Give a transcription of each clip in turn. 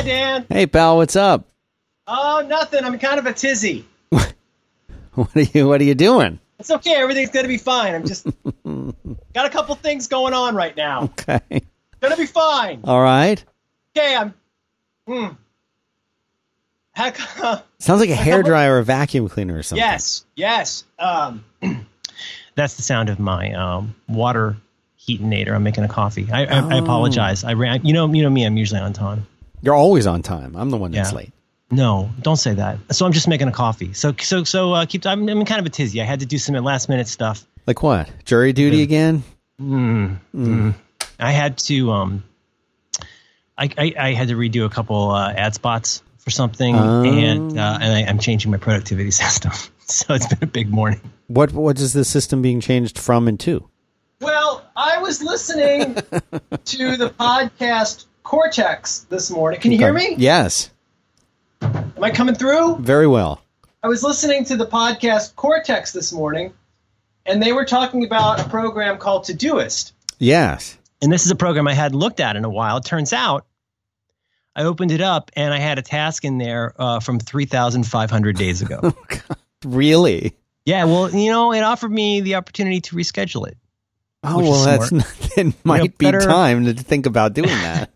Hi, Dan. Hey, pal, what's up? Oh, nothing. I'm kind of a tizzy. What are you What are you doing? It's okay. Everything's gonna be fine. I'm just got a couple things going on right now. Okay. Gonna be fine. All right. Okay, I'm. Hmm. Heck, Sounds like a hair dryer or a vacuum cleaner or something. yes, yes. Um, that's the sound of my um, water heatinator. I'm making a coffee. I, I, I Oh. apologize. I ran. You know, you know me. I'm usually on time. You're always on time. I'm the one that's Yeah. late. No, don't say that. So I'm just making a coffee. So so so uh, keep. I'm, I'm kind of a tizzy. I had to do some last minute stuff. Like what? Jury duty again? Mm, mm. I had to um, I, I I had to redo a couple uh, ad spots for something, Oh. and uh, and I, I'm changing my productivity system. so it's been a big morning. What What is the system being changed from and to? Well, I was listening to the podcast Cortex this morning. Can you hear me? Yes, Am I coming through? very well. I was listening to the podcast Cortex this morning, and they were talking about a program called Todoist. Yes. And this is a program I hadn't looked at in a while. It turns out I opened it up and I had a task in there uh, from 3,500 days ago. Really? yeah, well, you know, it offered me the opportunity to reschedule it. Oh Which is well, that's not, it might be better- time to think about doing that.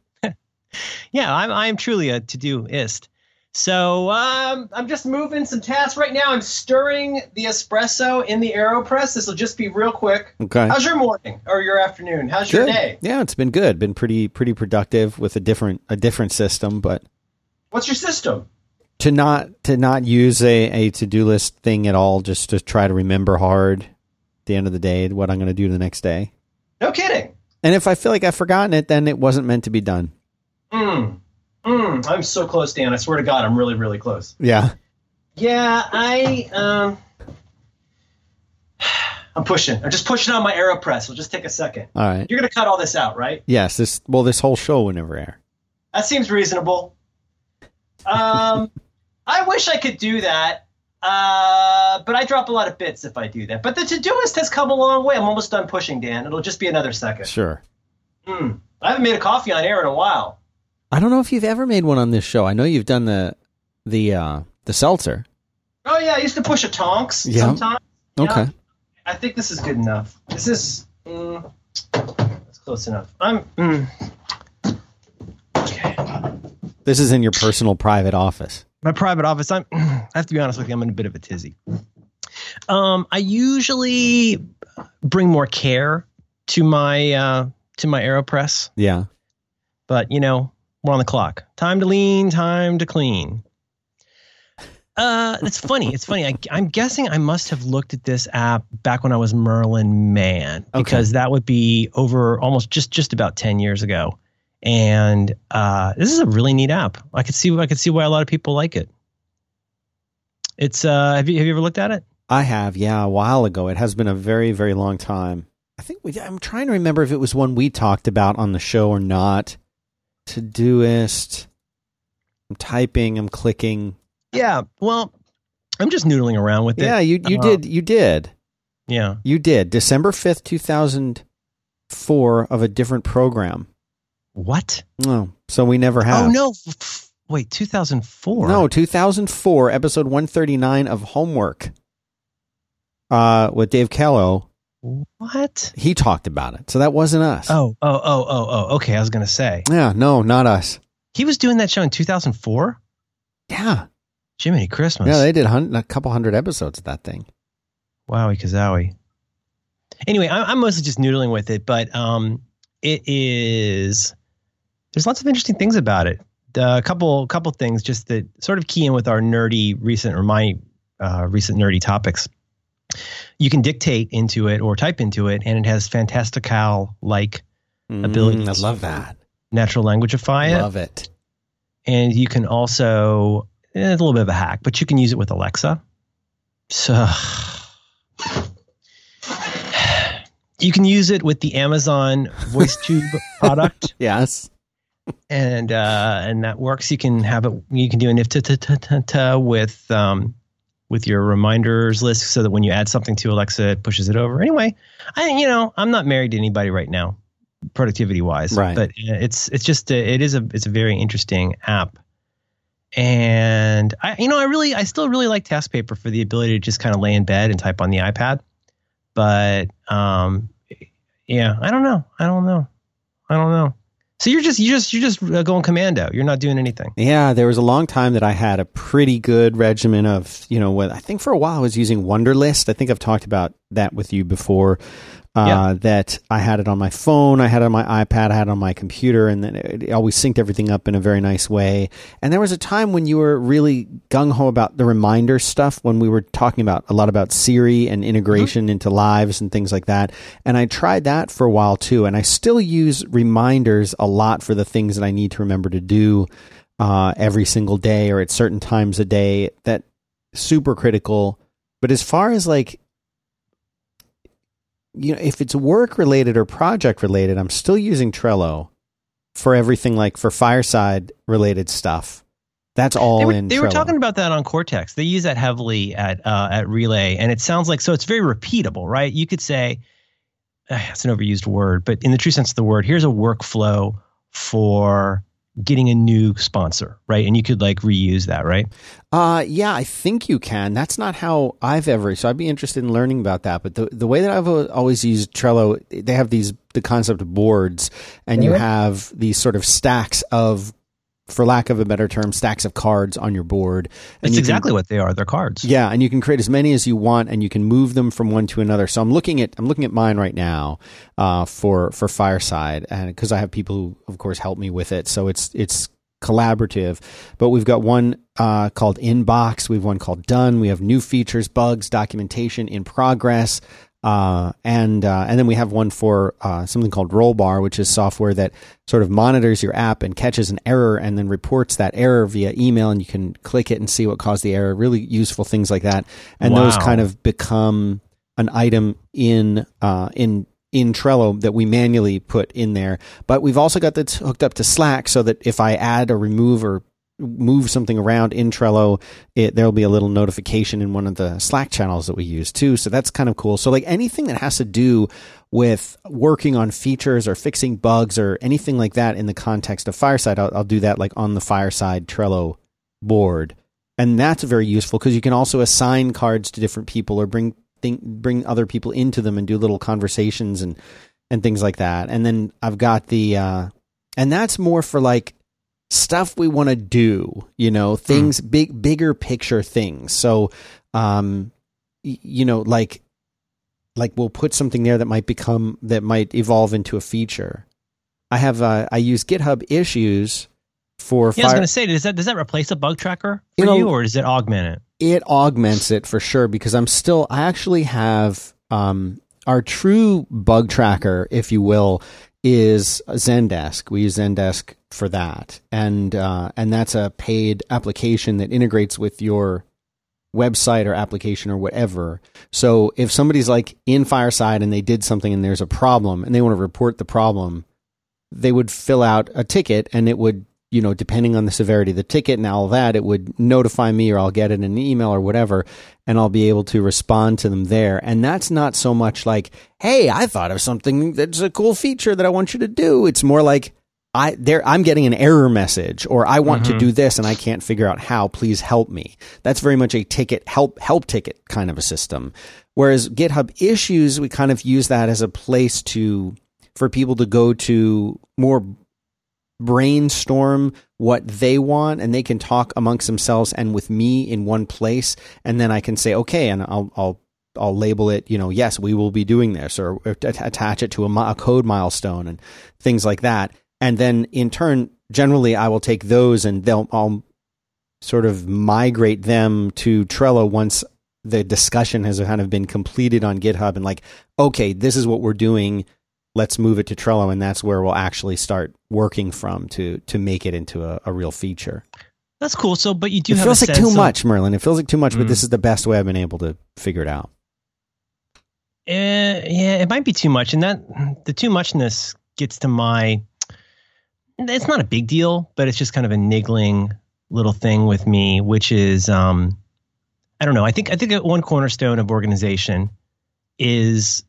Yeah, I'm, I'm truly a to doist. So um, I'm just moving some tasks right now. I'm stirring the espresso in the AeroPress. This will just be real quick. Okay. How's your morning or your afternoon? How's your day? Yeah, it's been good. Been pretty pretty productive with a different a different system, but What's your system? to not to not use a, a to do list thing at all, just to try to remember hard at the end of the day what I'm going to do the next day. No kidding. And if I feel like I've forgotten it, then it wasn't meant to be done. Mm. Mm. I'm so close, Dan. I swear to God, I'm really, really close. Yeah. Yeah, I um I'm pushing. I'm just pushing on my AeroPress. It'll just take a second. All right. You're gonna cut all this out, right? Yes. This well, this whole show will never air. That seems reasonable. Um I wish I could do that. Uh, but I drop a lot of bits if I do that. But the Todoist has come a long way. I'm almost done pushing, Dan. It'll just be another second. Sure. Mm. I haven't made a coffee on air in a while. I don't know if you've ever made one on this show. I know you've done the the uh the seltzer. Oh yeah, I used to push a Tonks Yeah. sometimes. Yeah. Okay. I think this is good enough. This is mm, that's close enough. I'm mm. This is in your personal private office. my private office. I'm I have to be honest with you. I'm in a bit of a tizzy. Um, I usually bring more care to my uh, to my Aeropress, Yeah. but you know we're on the clock. Time to lean. Time to clean. Uh, it's funny. It's funny. I, I'm guessing I must have looked at this app back when I was Merlin Mann because that would be over almost just just about ten years ago. And uh, this is a really neat app. I could see I could see why a lot of people like it. It's uh, have you have you ever looked at it? I have, yeah, a while ago. It has been a very, very long time. I think we. I'm trying to remember if it was one we talked about on the show or not. Todoist. I'm typing. I'm clicking. Yeah. Well, I'm just noodling around with it. Yeah, you you Uh, did you did Yeah. you did December fifth, two thousand four, of a different program. What? No, so we never have. Oh no! Wait, 2004. No, 2004, episode 139 of Homework. Uh, with Dave Caolo, What? he talked about it. So that wasn't us. Oh, oh, oh, oh, oh. Okay, I was gonna say Yeah, no, not us. he was doing that show in 2004. Yeah. Jiminy Christmas. Yeah, they did hun- a couple hundred episodes of that thing. Wowie kazowie. Anyway, I, I'm mostly just noodling with it, but um, it is. There's lots of interesting things about it. A couple, couple things just that sort of key in with our nerdy recent or my uh, recent nerdy topics. You can dictate into it or type into it, and it has fantastical like abilities. Mm, I love that. natural languageify it. Love it. and you can also eh, it's a little bit of a hack, but you can use it with Alexa. So you can use it with the Amazon VoiceTube product, Yes. and uh, and that works. You can have it. You can do an if ta ta ta ta ta with um with your reminders list, so that when you add something to Alexa, it pushes it over. Anyway, I you know I'm not married to anybody right now, productivity wise. Right. But it's it's just a, it is a it's a very interesting app. And I you know I really I still really like Task Paper for the ability to just kind of lay in bed and type on the iPad. But um yeah, I don't know. I don't know. I don't know. So you're just you just you're just uh, going commando. You're not doing anything. Yeah, there was a long time that I had a pretty good regimen of, you know, what I think for a while I was using Wunderlist. I think I've talked about that with you before uh, yeah. that I had it on my phone, I had it on my iPad, I had it on my computer, and then it, always synced everything up in a very nice way. And there was a time when you were really gung ho about the reminder stuff when we were talking about a lot about Siri and integration mm-hmm. into lives and things like that. And I tried that for a while too, and I still use reminders a lot for the things that I need to remember to do uh, every single day or at certain times a day. That super critical. But as far as like you know, if it's work related or project related, I'm still using Trello for everything like for fireside related stuff. That's all they were, in. They Trello. were talking about that on Cortex. They use that heavily at uh, at Relay, and it sounds like so. It's very repeatable, right? You could say uh, it's an overused word, but in the true sense of the word, here's a workflow for getting a new sponsor, right? And you could like reuse that, right? Uh yeah, I think you can. That's not how I've ever. So I'd be interested in learning about that. But the the way that I've always used Trello, they have these the concept of boards, and you have these sort of stacks of for lack of a better term, stacks of cards on your board. And That's exactly can, what they are. They're cards. Yeah, and you can create as many as you want, and you can move them from one to another. So I'm looking at I'm looking at mine right now uh, for for Fireside, and because I have people who, of course, help me with it. So it's it's collaborative. But we've got one uh, called Inbox. We have one called Done. We have new features, bugs, documentation in progress. Uh, and uh, and then we have one for uh, something called Rollbar, which is software that sort of monitors your app and catches an error and then reports that error via email, and you can click it and see what caused the error. Really useful things like that, and wow. those kind of become an item in uh, in in Trello that we manually put in there. But we've also got that hooked up to Slack so that if I add or remove or move something around in Trello, it, there'll be a little notification in one of the Slack channels that we use too. So that's kind of cool. So like anything that has to do with working on features or fixing bugs or anything like that in the context of Fireside, I'll, I'll do that like on the Fireside Trello board. And that's very useful because you can also assign cards to different people or bring think, bring other people into them and do little conversations and and things like that. And then I've got the uh, and that's more for like stuff we want to do, you know, things mm. big bigger picture things. So um you know, like like we'll put something there that might become that might evolve into a feature. I have uh, I use GitHub issues for. Yeah, fire- I was going to say, does that does that replace a bug tracker for It'll, you, or does it augment it? It augments it for sure because I'm still. I actually have um, our true bug tracker, if you will, is Zendesk. We use Zendesk for that, and uh, and that's a paid application that integrates with your website or application or whatever. So if somebody's like in Fireside and they did something and there's a problem and they want to report the problem, they would fill out a ticket and it would you know, depending on the severity of the ticket and all that, it would notify me or I'll get it in an email or whatever, and I'll be able to respond to them there. And that's not so much like, hey, I thought of something that's a cool feature that I want you to do. It's more like, I there I'm getting an error message or I want mm-hmm. to do this and I can't figure out how. Please help me. That's very much a ticket help help ticket kind of a system. Whereas GitHub issues, we kind of use that as a place to for people to go to more brainstorm what they want and they can talk amongst themselves and with me in one place and then I can say okay and I'll I'll I'll label it, you know, yes, we will be doing this or, attach it to a, a code milestone and things like that. And then in turn, generally I will take those and they'll I'll sort of migrate them to Trello once the discussion has kind of been completed on GitHub and like, okay, this is what we're doing let's move it to Trello, and that's where we'll actually start working from to to make it into a, a real feature. That's cool. So, but you do. It feels like too of, much, Merlin. It feels like too much, mm. but this is the best way I've been able to figure it out. Uh, yeah, it might be too much, and that the too muchness gets to my. It's not a big deal, but it's just kind of a niggling little thing with me, which is, um, I don't know. I think I think one cornerstone of organization is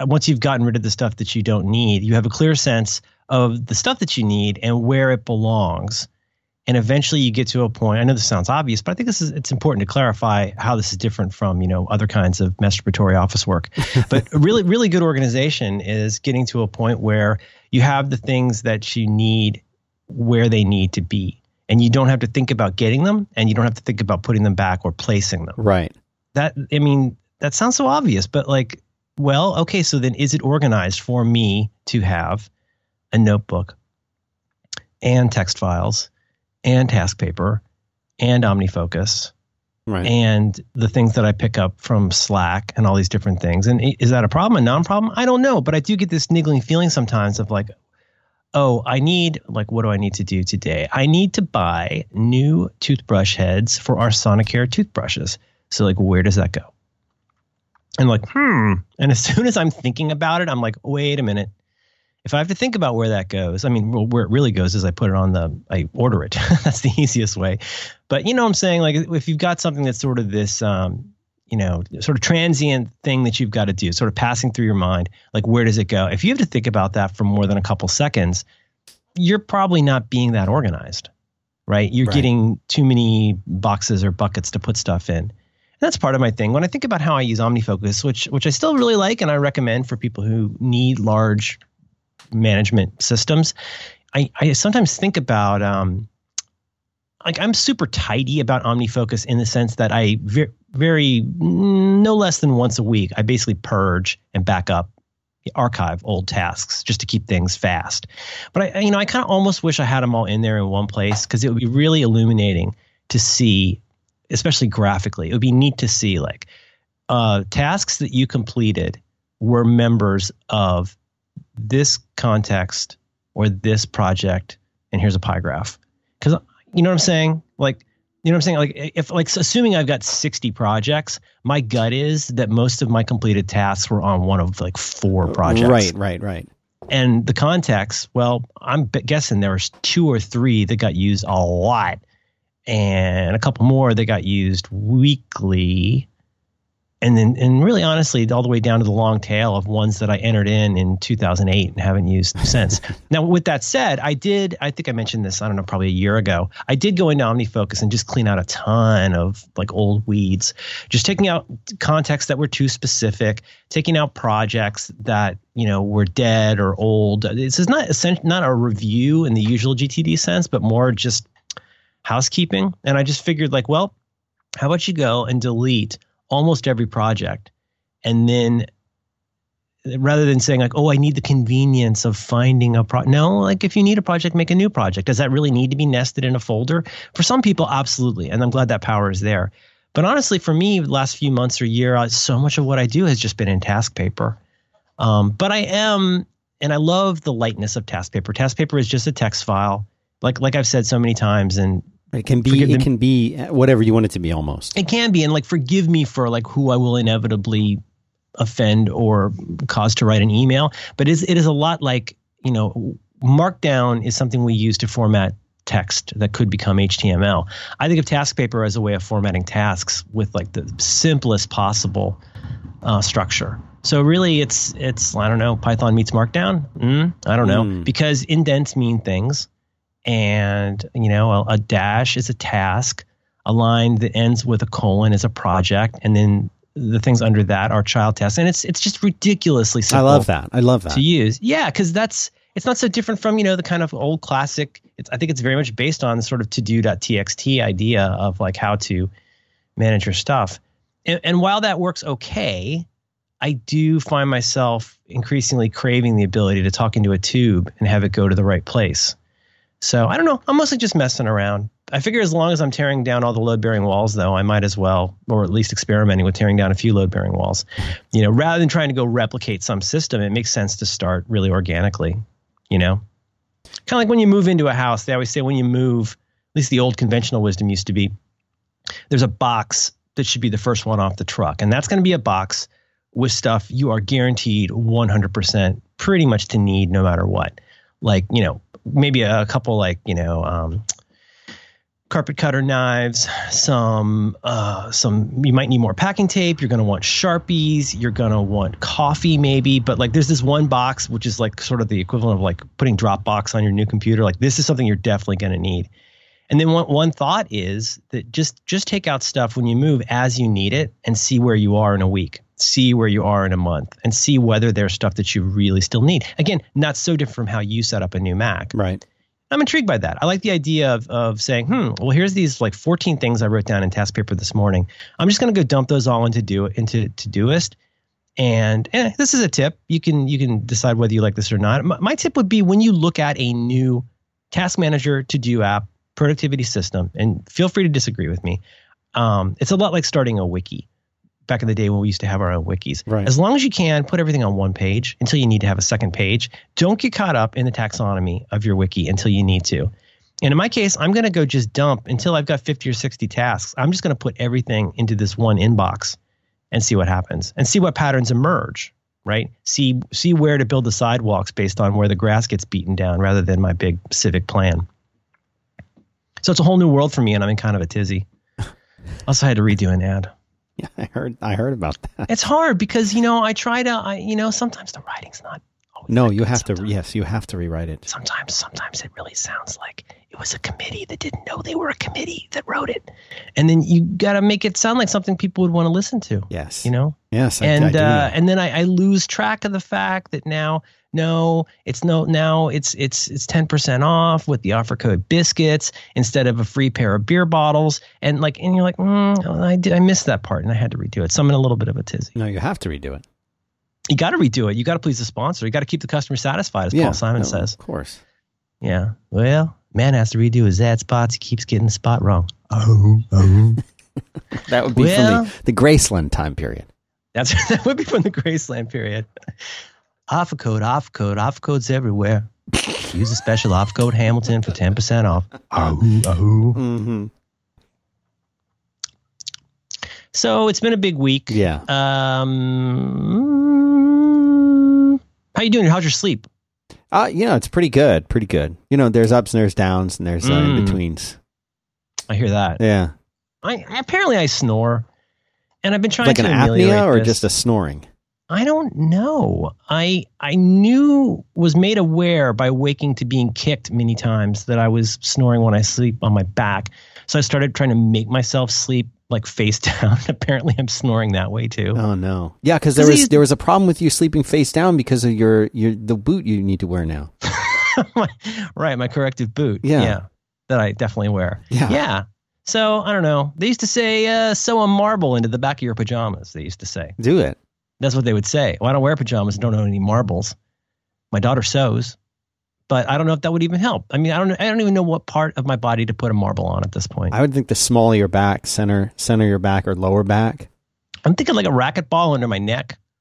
once you've gotten rid of the stuff that you don't need, you have a clear sense of the stuff that you need and where it belongs. And eventually you get to a point. I know this sounds obvious, but I think this is it's important to clarify how this is different from, you know, other kinds of masturbatory office work. but really, really good organization is getting to a point where you have the things that you need where they need to be. And you don't have to think about getting them and you don't have to think about putting them back or placing them. Right. That I mean, that sounds so obvious, but like, well, okay, so then is it organized for me to have a notebook and text files and task paper and OmniFocus Right. and the things that I pick up from Slack and all these different things. And is that a problem, a non-problem? I don't know, but I do get this niggling feeling sometimes of like, oh, I need like what do I need to do today? I need to buy new toothbrush heads for our Sonicare toothbrushes. So like, where does that go? And like, hmm. And as soon as I'm thinking about it, I'm like, wait a minute. If I have to think about where that goes, I mean, where it really goes is I put it on the, I order it. That's the easiest way. But you know what I'm saying? Like, if you've got something that's sort of this, um, you know, sort of transient thing that you've got to do, sort of passing through your mind, like, where does it go? If you have to think about that for more than a couple seconds, you're probably not being that organized, right? You're Right. getting too many boxes or buckets to put stuff in. That's part of my thing. When I think about how I use OmniFocus, which which I still really like and I recommend for people who need large management systems, I, I sometimes think about um, like I'm super tidy about OmniFocus in the sense that I very, very no less than once a week I basically purge and back up archive old tasks just to keep things fast. But I- you know, I kind of almost wish I had them all in there in one place because it would be really illuminating to see, especially graphically. It would be neat to see like uh, tasks that you completed were members of this context or this project, and here's a pie graph. Because you know what I'm saying? Like, you know what I'm saying? Like, if like assuming I've got 60 projects, my gut is that most of my completed tasks were on one of like four projects. Right, right, right. And the context, well, I'm guessing there was two or three that got used a lot, and a couple more that got used weekly, and then and really honestly, all the way down to the long tail of ones that I entered in in 2008 and haven't used since. now, with that said, I did. I think I mentioned this. I don't know, probably a year ago. I did go into OmniFocus and just clean out a ton of like old weeds, just taking out contexts that were too specific, taking out projects that you know were dead or old. This is not not a review in the usual GTD sense, but more just housekeeping. And I just figured like, well, how about you go and delete almost every project, and then rather than saying like, oh, I need the convenience of finding a project. No, like if you need a project, make a new project. Does that really need to be nested in a folder? For some people, absolutely, and I'm glad that power is there. But honestly, for me, last few months or year, uh, so much of what I do has just been in task paper. Um, but I am, and I love the lightness of task paper. Task paper is just a text file, like like I've said so many times, and It can be. Forgive It them- can be whatever you want it to be. Almost. it can be, and like forgive me for like who I will inevitably offend or cause to write an email, but it is, it is a lot like you know, Markdown is something we use to format text that could become HTML. I think of task paper as a way of formatting tasks with like the simplest possible uh, structure. So really, it's it's I don't know Python meets Markdown. Mm, I don't know Mm. because indents mean things, and you know a, a dash is a task, a line that ends with a colon is a project, and then the things under that are child tasks, and it's it's just ridiculously simple. I love that. I love that. to use. Yeah, because that's it's not so different from you know the kind of old classic. It's I think it's very much based on the sort of to do.txt idea of like how to manage your stuff. And, and while that works okay, I do find myself increasingly craving the ability to talk into a tube and have it go to the right place. So I don't know. I'm mostly just messing around. I figure as long as I'm tearing down all the load bearing walls, though, I might as well, or at least experimenting with tearing down a few load bearing walls. You know, rather than trying to go replicate some system, it makes sense to start really organically. You know, kind of like when you move into a house, they always say when you move, at least the old conventional wisdom used to be, there's a box that should be the first one off the truck, and that's going to be a box with stuff you are guaranteed 100% pretty much to need no matter what. Like, you know, maybe a couple like, you know, um, carpet cutter knives, some uh, some you might need more packing tape. You're to want sharpies. You're to want coffee maybe. But like there's this one box which is like sort of the equivalent of like putting Dropbox on your new computer. Like this is something you're definitely to need. And then one one thought is that just just take out stuff when you move as you need it and see where you are in a week. See where you are in a month and see whether there's stuff that you really still need. Again, not so different from how you set up a new Mac. Right. I'm intrigued by that. I like the idea of, of saying, hmm, well, here's these like 14 things I wrote down in task paper this morning. I'm just going to go dump those all into do into Todoist. And eh, this is a tip. You can you can decide whether you like this or not. My, my tip would be when you look at a new task manager to do app productivity system, and feel free to disagree with me. Um, it's a lot like starting a wiki back in the day when we used to have our own wikis. Right. As long as you can, put everything on one page until you need to have a second page. Don't get caught up in the taxonomy of your wiki until you need to. And in my case, I'm going to go just dump until I've got 50 or 60 tasks. I'm just going to put everything into this one inbox and see what happens and see what patterns emerge, right? See see where to build the sidewalks based on where the grass gets beaten down rather than my big civic plan. So it's a whole new world for me and I'm in kind of a tizzy. Also, I had to redo an ad. Yeah, I heard. I heard about that. It's hard because you know I try to. I you know sometimes the writing's not. always No, you have to. Yes, you have to rewrite it. Sometimes, sometimes it really sounds like it was a committee that didn't know they were a committee that wrote it, and then you got to make it sound like something people would want to listen to. Yes. You know, Yes. I, I and do uh, and then I, I lose track of the fact that now no it's no now it's it's it's 10% off with the offer code biscuits instead of a free pair of beer bottles. And like and you're like mm, I did I missed that part and I had to redo it. So I'm in a little bit of a tizzy. No, you have to redo it. you got to redo it. You got to please the sponsor. You got to keep the customer satisfied as Paul Simon no, says. Of course. yeah. Well man has to redo his ad spots. He keeps getting the spot wrong. Oh oh. That would be Well- from the, the Graceland time period. That's that would be from the Graceland period. Offer code, offer code, offer codes everywhere. Use a special offer code Hamilton for ten percent off. Oh, oh. Mm-hmm. So it's been a big week. Yeah. Um, how you doing? How's your sleep? Uh, you know, it's pretty good. Pretty good. You know, there's ups and there's downs and there's uh, Mm. in betweens. I hear that. Yeah. I apparently I snore, and I've been trying Like to an apnea or this. just a snoring? I don't know. I I knew was made aware by waking to being kicked many times that I was snoring when I sleep on my back. So I started trying to make myself sleep like face down. Apparently, I'm snoring that way too. Oh no. Yeah, because there was he's- there was a problem with you sleeping face down because of your your the boot you need to wear now. My- right, my corrective boot. Yeah. that I definitely wear. Yeah. Yeah. So I don't know. They used to say uh, sew a marble into the back of your pajamas. They used to say Do it. That's what they would say. Well, I don't wear pajamas and don't own any marbles. My daughter sews, but I don't know if that would even help. I mean, I don't. I don't even know what part of my body to put a marble on at this point. I would think the small of your back, center center of your back or lower back. I'm thinking like a racquetball under my neck.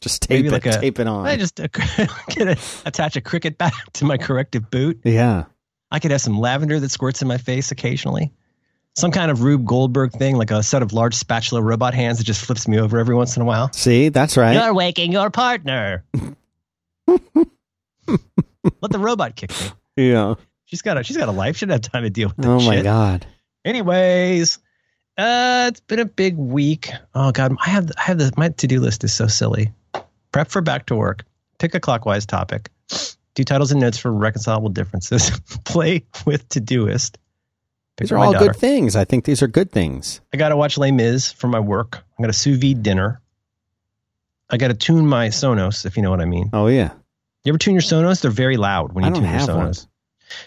just tape Maybe it, like a- tape it on. I just get a, attach a cricket bat to my corrective boot. yeah. I could have some lavender that squirts in my face occasionally. Some kind of Rube Goldberg thing, like a set of large spatula robot hands that just flips me over every once in a while. See, that's right. You're waking your partner. Let the robot kick me. Yeah. She's got a she's got a life. She doesn't have time to deal with that Oh my shit. god. Anyways, uh, it's been a big week. Oh god, I have I have this. My to do list is so silly. Prep for back to work. Pick a clockwise topic. Do titles and notes for reconcilable differences. Play with Todoist. These are all daughter. good things. I think these are good things. I got to watch Les Mis for my work. I got to sous vide dinner. I got to tune my Sonos, if you know what I mean. Oh yeah. You ever tune your Sonos? They're very loud when you tune your have one. Sonos.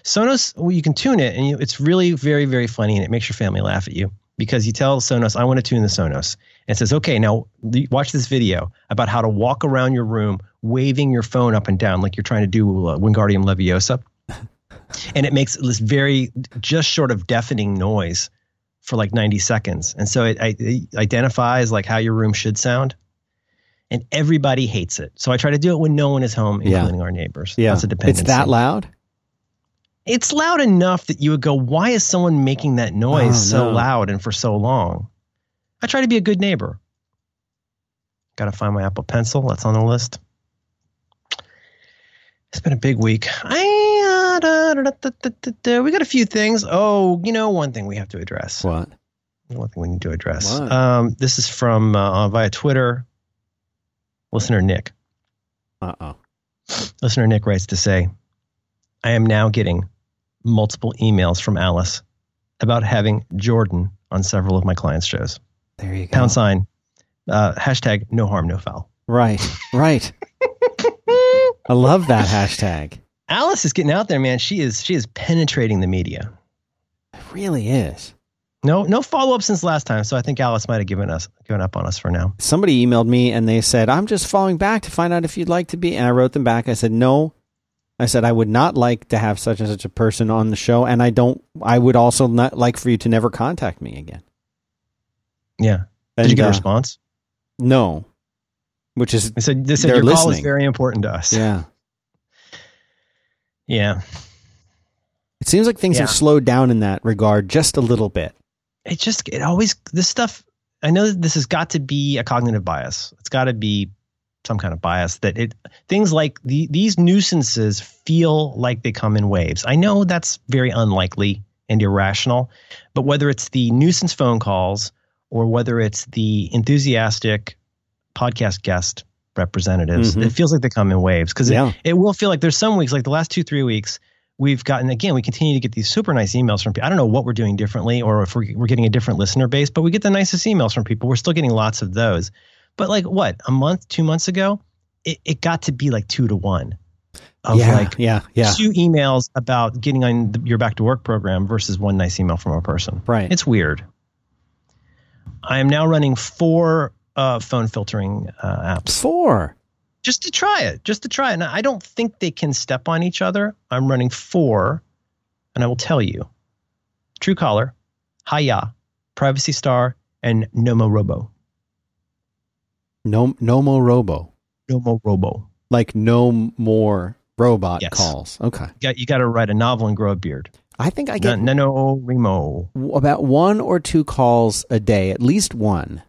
Sonos, well, you can tune it, and you, it's really very, very funny, and it makes your family laugh at you because you tell Sonos, "I want to tune the Sonos," and it says, "Okay, now watch this video about how to walk around your room waving your phone up and down like you're trying to do uh, Wingardium Leviosa," and it makes this very just short of deafening noise for like 90 seconds, and so it, it identifies like how your room should sound. And everybody hates it. So I try to do it when no one is home, Yeah. including our neighbors. Yeah. That's a dependency It's that loud? it's loud enough that you would go, why is someone making that noise Oh, so no. loud and for so long? I try to be a good neighbor. Got to find my Apple Pencil. That's on the list. It's been a big week. I. We got a few things. Oh, you know, one thing we have to address. What? One thing we need to address. Um, this is from uh, via Twitter. Listener Nick. Uh oh. Listener Nick writes to say, I am now getting multiple emails from Alice about having Jordan on several of my clients' shows. There you go. Pound sign, uh, hashtag no harm, no foul. Right. Right. I love that hashtag. Alice is getting out there, man. She is she is penetrating the media. It really is. No, no follow up since last time. So I think Alice might have given us given up on us for now. Somebody emailed me and they said, I'm just following back to find out if you'd like to be. And I wrote them back. I said, no. I said, I would not like to have such and such a person on the show. And I don't, I would also not like for you to never contact me again. Yeah. Did And, you get a uh, response? No. Which is, They said they said your call is very important to us. yeah. Yeah. It seems like things Yeah. have slowed down in that regard just a little bit. It just it always this stuff. I know that this has got to be a cognitive bias. It's got to be some kind of bias that it things like the, these nuisances feel like they come in waves. I know that's very unlikely and irrational, but whether it's the nuisance phone calls or whether it's the enthusiastic podcast guest representatives, Mhm. it feels like they come in waves because Yeah. it, it will feel like there's some weeks, like the last two, three weeks, we've gotten, again, we continue to get these super nice emails from people. I don't know what we're doing differently or if we're, we're getting a different listener base, but we get the nicest emails from people. We're still getting lots of those. But like what, a month, two months ago, it, it got to be like two to one of yeah. like yeah. Yeah. two emails about getting on the, your back to work program versus one nice email from a person. Right. It's weird. I am now running four uh, phone filtering uh, apps Four. just to try it, just to try it. And I don't think they can step on each other. I'm running four, and I will tell you: Truecaller, Hiya, Privacy Star, and Nomorobo. No, no more robo. Nomorobo. Like no more robot Yes. calls. Okay. You got you got to write a novel and grow a beard. I think I get NaNoWriMo. about one or two calls a day, at least one.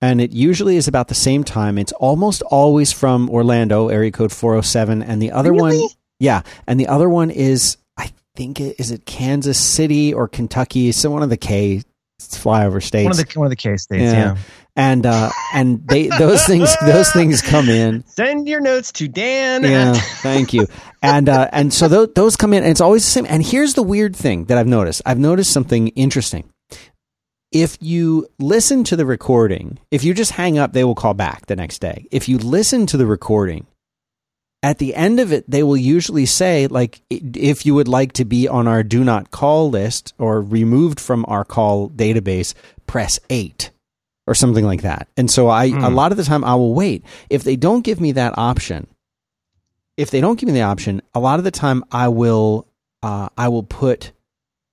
And it usually is about the same time. It's almost always from Orlando, area code 407. And the other one, yeah. And the other one is, I think, it, is it Kansas City or Kentucky? So one of the K flyover states. One of the one of the case states. Yeah. Yeah. and, uh, and they, those things, those things come in. Send your notes to Dan. Yeah, thank you. And uh, and so those, those come in, and it's always the same. And here's the weird thing that I've noticed. I've noticed something interesting. If you listen to the recording, if you just hang up, they will call back the next day. If you listen to the recording, at the end of it, they will usually say, like, if you would like to be on our do not call list or removed from our call database, press eight or something like that. And so I, a Hmm. lot of the time, I will wait. If they don't give me that option, if they don't give me the option, a lot of the time I will, uh, I will put,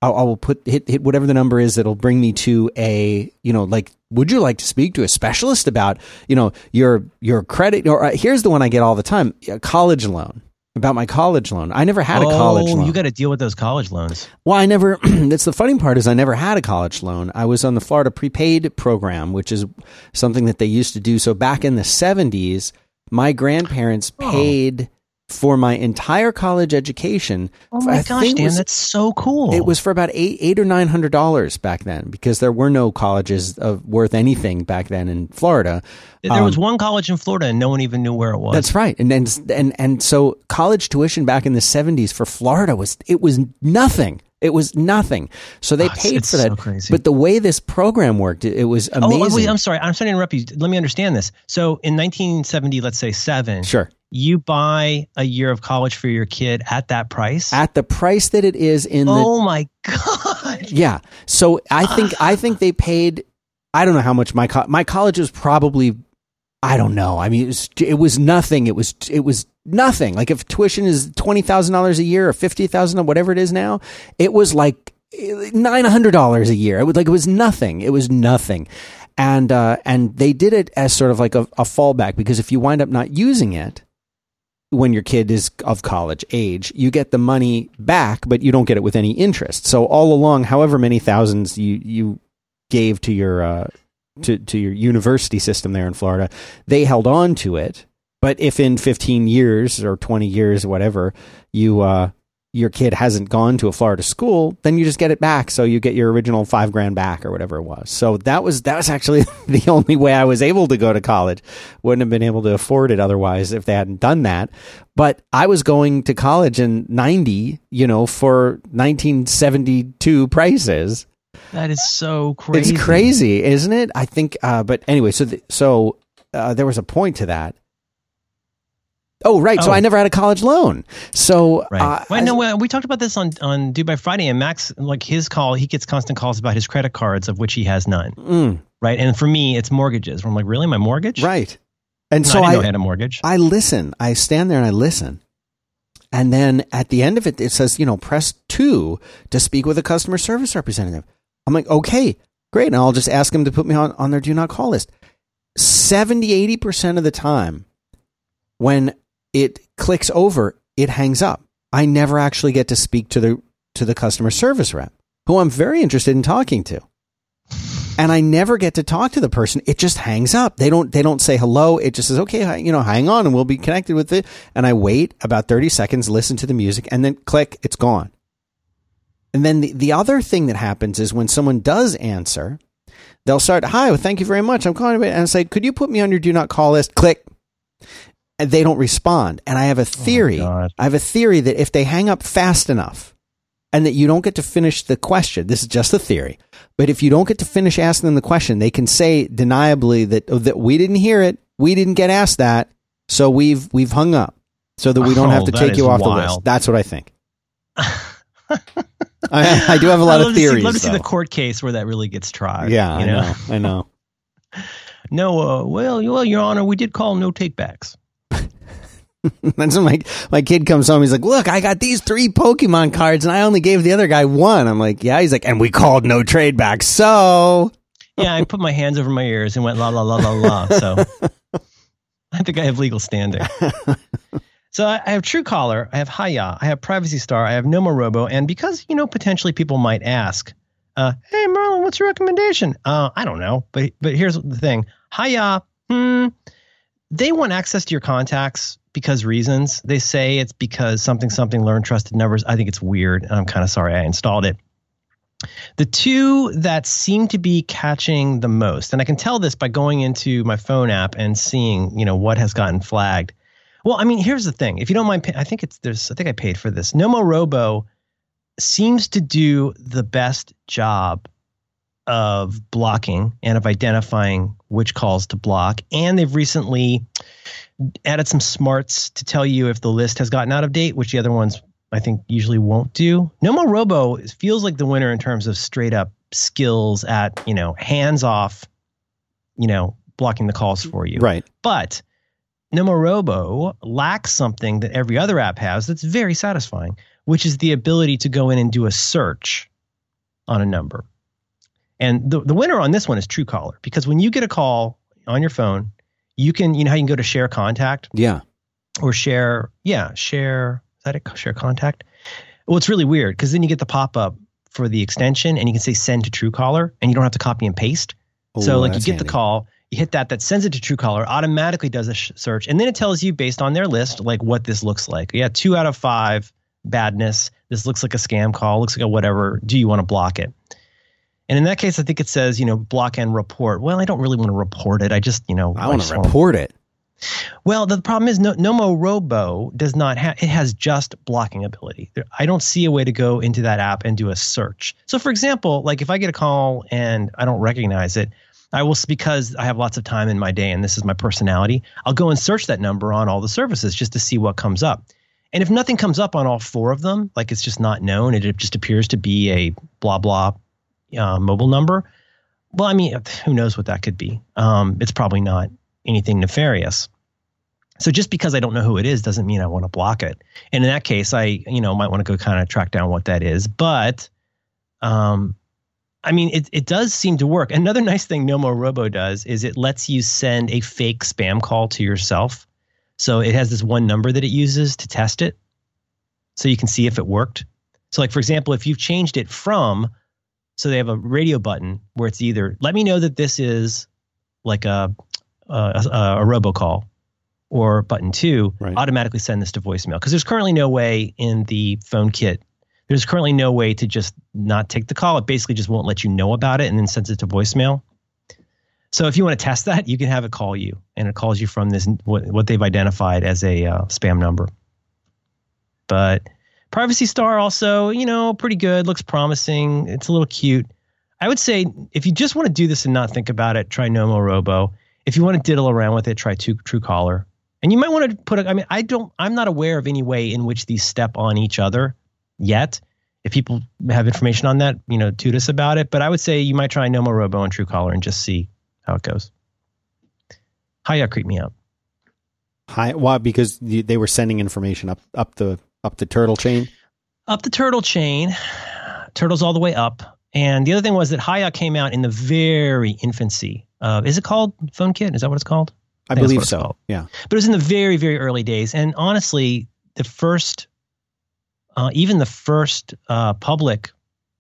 I, I will put hit hit whatever the number is that'll bring me to a, you know, like, would you like to speak to a specialist about, you know, your your credit? Or uh, here's the one I get all the time: a college loan. About my college loan, I never had a college oh, loan. you got to deal with those college loans. Well, I never. that's the funny part is I never had a college loan. I was on the Florida prepaid program, which is something that they used to do. So back in the seventies, my grandparents Oh. For my entire college education. Oh my I gosh, Dan, was- that's so cool. It was for about eight, eight or nine hundred dollars back then because there were no colleges of worth anything back then in Florida. There was Um, one college in Florida, and no one even knew where it was. That's right, and and and and so college tuition back in the seventies for Florida was it was nothing. It was nothing. So they Oh, paid for that. so crazy. But the way this program worked, it, it was amazing. Oh, wait, I'm sorry. I'm sorry to interrupt you. Let me understand this. So in 1970, let's say seven, sure. you buy a year of college for your kid at that price. At the price that it is in the oh my god! yeah. So I think I think they paid. I don't know how much my co- my college was probably. I don't know. I mean, it was it was nothing. It was it was nothing. Like if tuition is twenty thousand dollars a year or fifty thousand or whatever it is now, it was like nine hundred dollars a year. It was like it was nothing. It was nothing, and uh, and they did it as sort of like a, a fallback because if you wind up not using it when your kid is of college age, you get the money back, but you don't get it with any interest. So all along, however many thousands you you gave to your uh, to to your university system there in Florida, they held on to it. But if in 15 years or 20 years or whatever, you uh, your kid hasn't gone to a Florida school, then you just get it back. So you get your original five grand back or whatever it was. So that was that was actually the only way I was able to go to college. Wouldn't have been able to afford it otherwise if they hadn't done that. But I was going to college in '90, you know, for 1972 prices. That is so crazy. It's crazy, isn't it? I think. Uh, but anyway, so the, so uh, there was a point to that Oh, right. Oh. So I never had a college loan. So right. Uh, no, we talked about this on on Dubai Friday, and Max, like his call, he gets constant calls about his credit cards, of which he has none. Mm. Right, and for me, it's mortgages. Where I'm like, really, my mortgage? Right. And no, so I, I, I had a mortgage. I listen. I stand there and I listen. And then at the end of it, it says, you know, press two to speak with a customer service representative. I'm like, okay, great. And I'll just ask them to put me on, on their do not call list. 70, 80% of the time, when it clicks over, it hangs up. I never actually get to speak to the to the customer service rep, who I'm very interested in talking to. And I never get to talk to the person. It just hangs up. They don't they don't say hello. It just says, "Okay, you know, hang on and we'll be connected with it." And I wait about 30 seconds, listen to the music, and then click, it's gone. And then the, the other thing that happens is when someone does answer, they'll start, "Hi, well, thank you very much. I'm calling," and I say, "Could you put me on your do not call list?" Click and they don't respond. And I have a oh theory. Oh I have a theory that if they hang up fast enough and that you don't get to finish the question, this is just a theory, but if you don't get to finish asking them the question, they can say deniably that, oh, that we didn't hear it. We didn't get asked that. So we've, we've hung up so that we don't oh, have to take you off wild. the list. That's what I think. I, I, do have a lot of theories. I'd love to see the court case where that really gets tried. Yeah, you know? I know. I know. no, uh, well, well, Your Honor, we did call no takebacks. That's when my my kid comes home. He's like, "Look, I got these three Pokemon cards, and I only gave the other guy one." I'm like, "Yeah." He's like, "And we called no trade back." So yeah, I put my hands over my ears and went la la la la la. So I think I have legal standing. So I have Truecaller, I have Hiya, I have Privacy Star, I have Nomorobo, and because you know potentially people might ask, uh, "Hey Merlin, what's your recommendation?" Uh, I don't know, but but here's the thing: Hiya, hmm, they want access to your contacts because reasons. They say it's because something something learn trusted numbers. I think it's weird, and I'm kind of sorry I installed it. The two that seem to be catching the most, and I can tell this by going into my phone app and seeing, you know, what has gotten flagged. Well, I mean, here's the thing. If you don't mind, I think it's there's. I think I paid for this. Nomorobo seems to do the best job of blocking and of identifying which calls to block. And they've recently added some smarts to tell you if the list has gotten out of date, which the other ones I think usually won't do. Nomorobo feels like the winner in terms of straight up skills at, you know, hands off, you know, blocking the calls for you. Right. But Nomorobo lacks something that every other app has that's very satisfying, which is the ability to go in and do a search on a number. And the, the winner on this one is Truecaller because when you get a call on your phone you can, you know how you can go to share contact? Yeah. Or share, yeah, share, is that it? Share contact? Well, it's really weird because then you get the pop up for the extension and you can say send to Truecaller and you don't have to copy and paste. Ooh, so, like, you get handy. the call, you hit that, that sends it to Truecaller, automatically does a sh- search, and then it tells you based on their list, like, what this looks like. Yeah, two out of five badness. This looks like a scam call, looks like a whatever. Do you want to block it? And in that case, I think it says, you know, block and report. Well, I don't really want to report it. I just, you know, I, want to report it. Well, the problem is no, Nomorobo does not have, it has just blocking ability. I don't see a way to go into that app and do a search. So, for example, like if I get a call and I don't recognize it, I will, because I have lots of time in my day and this is my personality, I'll go and search that number on all the services just to see what comes up. And if nothing comes up on all four of them, like it's just not known, it just appears to be a blah, blah uh, mobile number. Well, I mean, who knows what that could be? Um, it's probably not anything nefarious. So just because I don't know who it is doesn't mean I want to block it. And in that case, I you know might want to go kind of track down what that is. But um, I mean, it it does seem to work. Another nice thing Nomorobo does is it lets you send a fake spam call to yourself. So it has this one number that it uses to test it, so you can see if it worked. So like for example, if you've changed it from so they have a radio button where it's either let me know that this is like a a, a, a robocall, or button two Right. automatically send this to voicemail because there's currently no way in the phone kit. There's currently no way to just not take the call. It basically just won't let you know about it and then sends it to voicemail. So if you want to test that, you can have it call you, and it calls you from this what, what they've identified as a uh, spam number. But Privacy Star also, you know, pretty good. Looks promising. It's a little cute. I would say if you just want to do this and not think about it, try Nomorobo. If you want to diddle around with it, try True Truecaller. And you might want to put. A, I mean, I don't. I'm not aware of any way in which these step on each other yet. If people have information on that, you know, toot us about it. But I would say you might try Nomorobo and Truecaller and just see how it goes. Hiya creep me out. Hi, why? Because they were sending information up up the up the turtle chain. up the turtle chain, turtles all the way up. And the other thing was that Hiya came out in the very infancy. of is it called Phone Kit? Is that what it's called? I that's believe so. Yeah. But it was in the very, very early days. And honestly, the first, uh, even the first uh, public,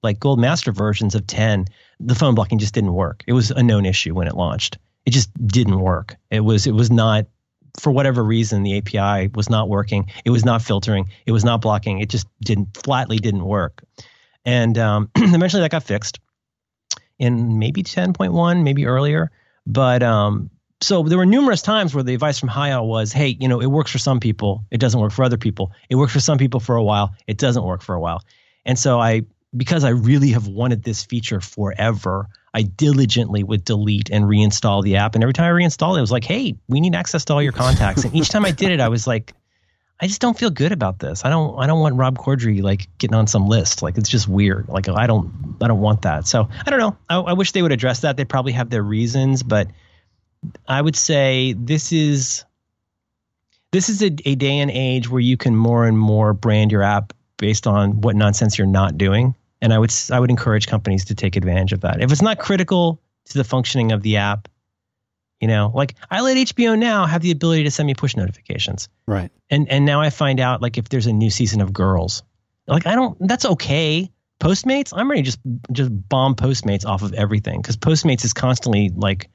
like gold master versions of 10, the phone blocking just didn't work. It was a known issue when it launched. It just didn't work. It was, it was not, for whatever reason, the API was not working. It was not filtering. It was not blocking. It just didn't, flatly didn't work. And um, eventually that got fixed in maybe 10.1, maybe earlier. But um, so there were numerous times where the advice from Hiya was, hey, you know, it works for some people, it doesn't work for other people. It works for some people for a while, it doesn't work for a while. And so I, because I really have wanted this feature forever, I diligently would delete and reinstall the app. And every time I reinstalled it, it was like, hey, we need access to all your contacts. and each time I did it, I was like, I just don't feel good about this. I don't I don't want Rob Corddry like getting on some list. Like it's just weird. Like I don't I don't want that. So I don't know. I, I wish they would address that. They probably have their reasons, but I would say this is this is a, a day and age where you can more and more brand your app based on what nonsense you're not doing. And I would I would encourage companies to take advantage of that. If it's not critical to the functioning of the app, you know, like I let HBO now have the ability to send me push notifications Right. and and now I find out like if there's a new season of Girls, like I don't. That's okay. Postmates, I'm ready to just just bomb Postmates off of everything because Postmates is constantly like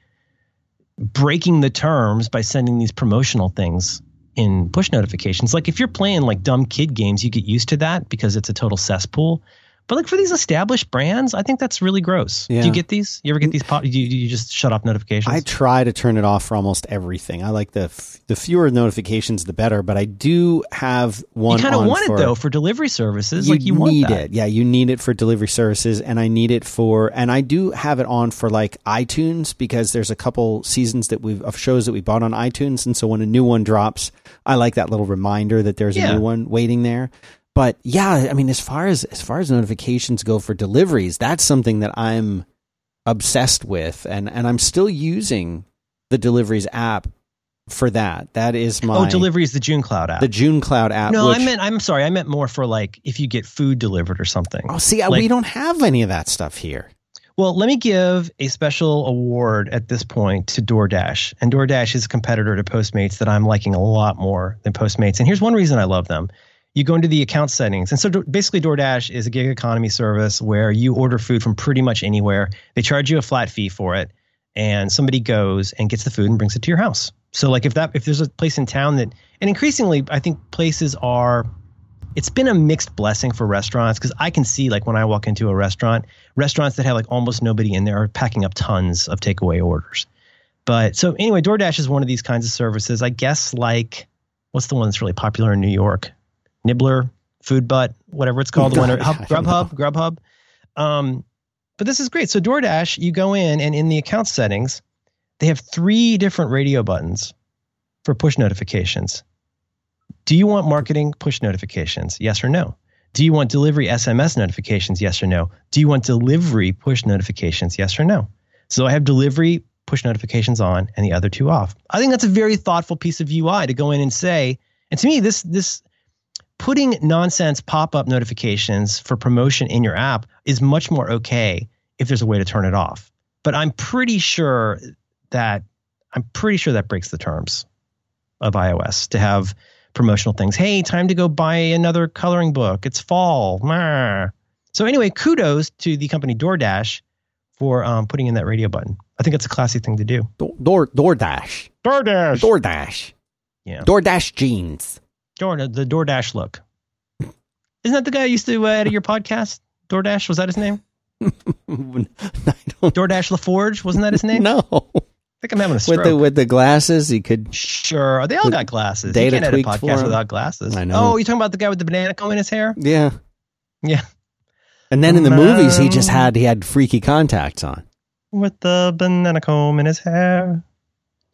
breaking the terms by sending these promotional things in push notifications. Like if you're playing like dumb kid games, you get used to that because it's a total cesspool. But like for these established brands, I think that's really gross. Yeah. Do you get these? You ever get these pop? Do you, you just shut off notifications? I try to turn it off for almost everything. I like the f- the fewer notifications, the better. But I do have one. you kind of want for- it though for delivery services. like you want need it. Yeah, you need it for delivery services, and I need it for, and I do have it on for like iTunes because there's a couple seasons that we've of shows that we bought on iTunes, and so when a new one drops, I like that little reminder that there's Yeah. a new one waiting there. But yeah, I mean, as far as as far as notifications go for deliveries, that's something that I'm obsessed with, and and I'm still using the deliveries app for that. That is oh, my Oh, delivery is the Junecloud app. the Junecloud app. no, which, I meant I'm sorry. I meant more for like if you get food delivered or something. Oh, see, Like- we don't have any of that stuff here. Well, let me give a special award at this point to DoorDash. And DoorDash is a competitor to Postmates that I'm liking a lot more than Postmates. And here's one reason I love them. You go into the account settings. And so basically, DoorDash is a gig economy service where you order food from pretty much anywhere. They charge you a flat fee for it. And somebody goes and gets the food and brings it to your house. So like if that if there's a place in town that and increasingly I think places are it's been a mixed blessing for restaurants because I can see like when I walk into a restaurant, restaurants that have like almost nobody in there are packing up tons of takeaway orders. But so anyway, DoorDash is one of these kinds of services. I guess like what's the one that's really popular in New York? Nibbler, Food Butt, whatever it's called, the or Hub, Grubhub, Grubhub. Um, but this is great. So DoorDash, you go in and in the account settings, they have three different radio buttons for push notifications. Do you want marketing push notifications? Yes or no. Do you want delivery SMS notifications? Yes or no. Do you want delivery push notifications? Yes or no. So I have delivery push notifications on and the other two off. I think that's a very thoughtful piece of UI to go in and say. And to me, this this putting nonsense pop-up notifications for promotion in your app is much more okay if there's a way to turn it off. But I'm pretty sure that I'm pretty sure that breaks the terms of iOS to have promotional things. Hey, time to go buy another coloring book. It's fall. Meh. So anyway, kudos to the company DoorDash for um, putting in that radio button. I think it's a classy thing to do. Door, Door DoorDash. DoorDash. DoorDash. Yeah. DoorDash jeans. Door, the DoorDash look. Isn't that the guy who used to uh, edit your podcast? DoorDash was that his name? I don't DoorDash LaForge wasn't that his name? No. I think I'm having a stroke. With the with the glasses, he could. sure, they all got glasses. Data you can't edit a podcast without glasses. I know. Oh, you're talking about the guy with the banana comb in his hair? Yeah. Yeah, And then in the movies, he just had he had freaky contacts on. with the banana comb in his hair.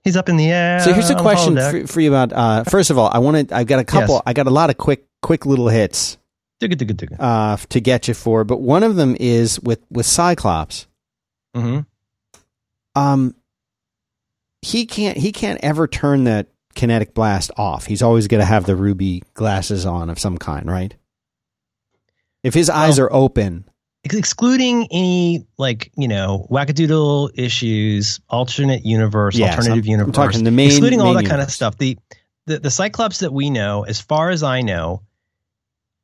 He's up in the air. So here's a question for, for you about. Uh, first of all, I want to. I've got a couple. Yes. I got a lot of quick quick little hits Digga, digga, digga. uh, to get you for, but one of them is with with Cyclops. Mm-hmm. Um, he can't he can't ever turn that kinetic blast off. He's always going to have the ruby glasses on of some kind, right? If his eyes Well- are open, excluding any like you know wackadoodle issues, alternate universe, Yes, alternative I'm- I'm universe, talking the main- excluding all main that kind of stuff. The, the the Cyclops that we know, as far as I know,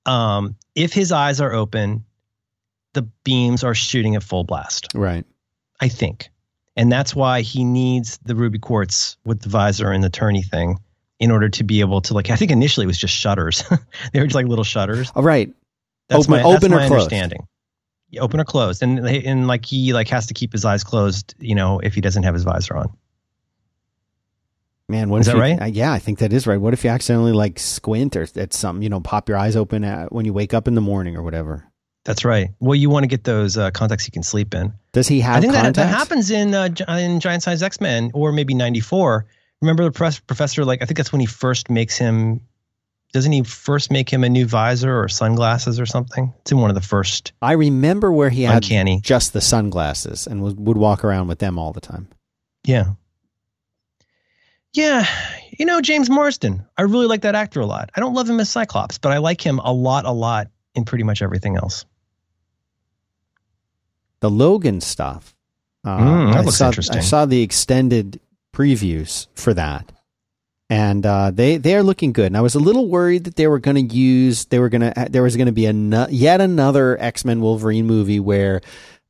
um, if his eyes are open, the beams are shooting at full blast. right? I think, and that's why he needs the ruby quartz with the visor and the tourney thing in order to be able to like. I think initially it was just shutters. they were just like little shutters. All right. That's Open- my, that's open or my closed? understanding. Open or closed, and and like he like has to keep his eyes closed, you know, if he doesn't have his visor on. Man, what Is that you- right? uh, yeah, I think that is right. What if you accidentally like squint or at something, you know, pop your eyes open at, when you wake up in the morning or whatever? That's right. Well, you want to get those uh, contacts you can sleep in. Does he have I think that, that happens in uh, in Giant Size X Men or maybe ninety four. Remember the press, professor? Like I think that's when he first makes him. Doesn't he first make him a new visor or sunglasses or something? It's in one of the first I remember where he had uncanny. just the sunglasses and was, would walk around with them all the time. Yeah. Yeah. You know, James Marsden. I really like that actor a lot. I don't love him as Cyclops, but I like him a lot, a lot in pretty much everything else. The Logan stuff. Uh, Mm, that I looks saw, interesting. I saw the extended previews for that, and uh, they they are looking good. And I was a little worried that they were going to use they were going to there was going to be a yet another X Men Wolverine movie where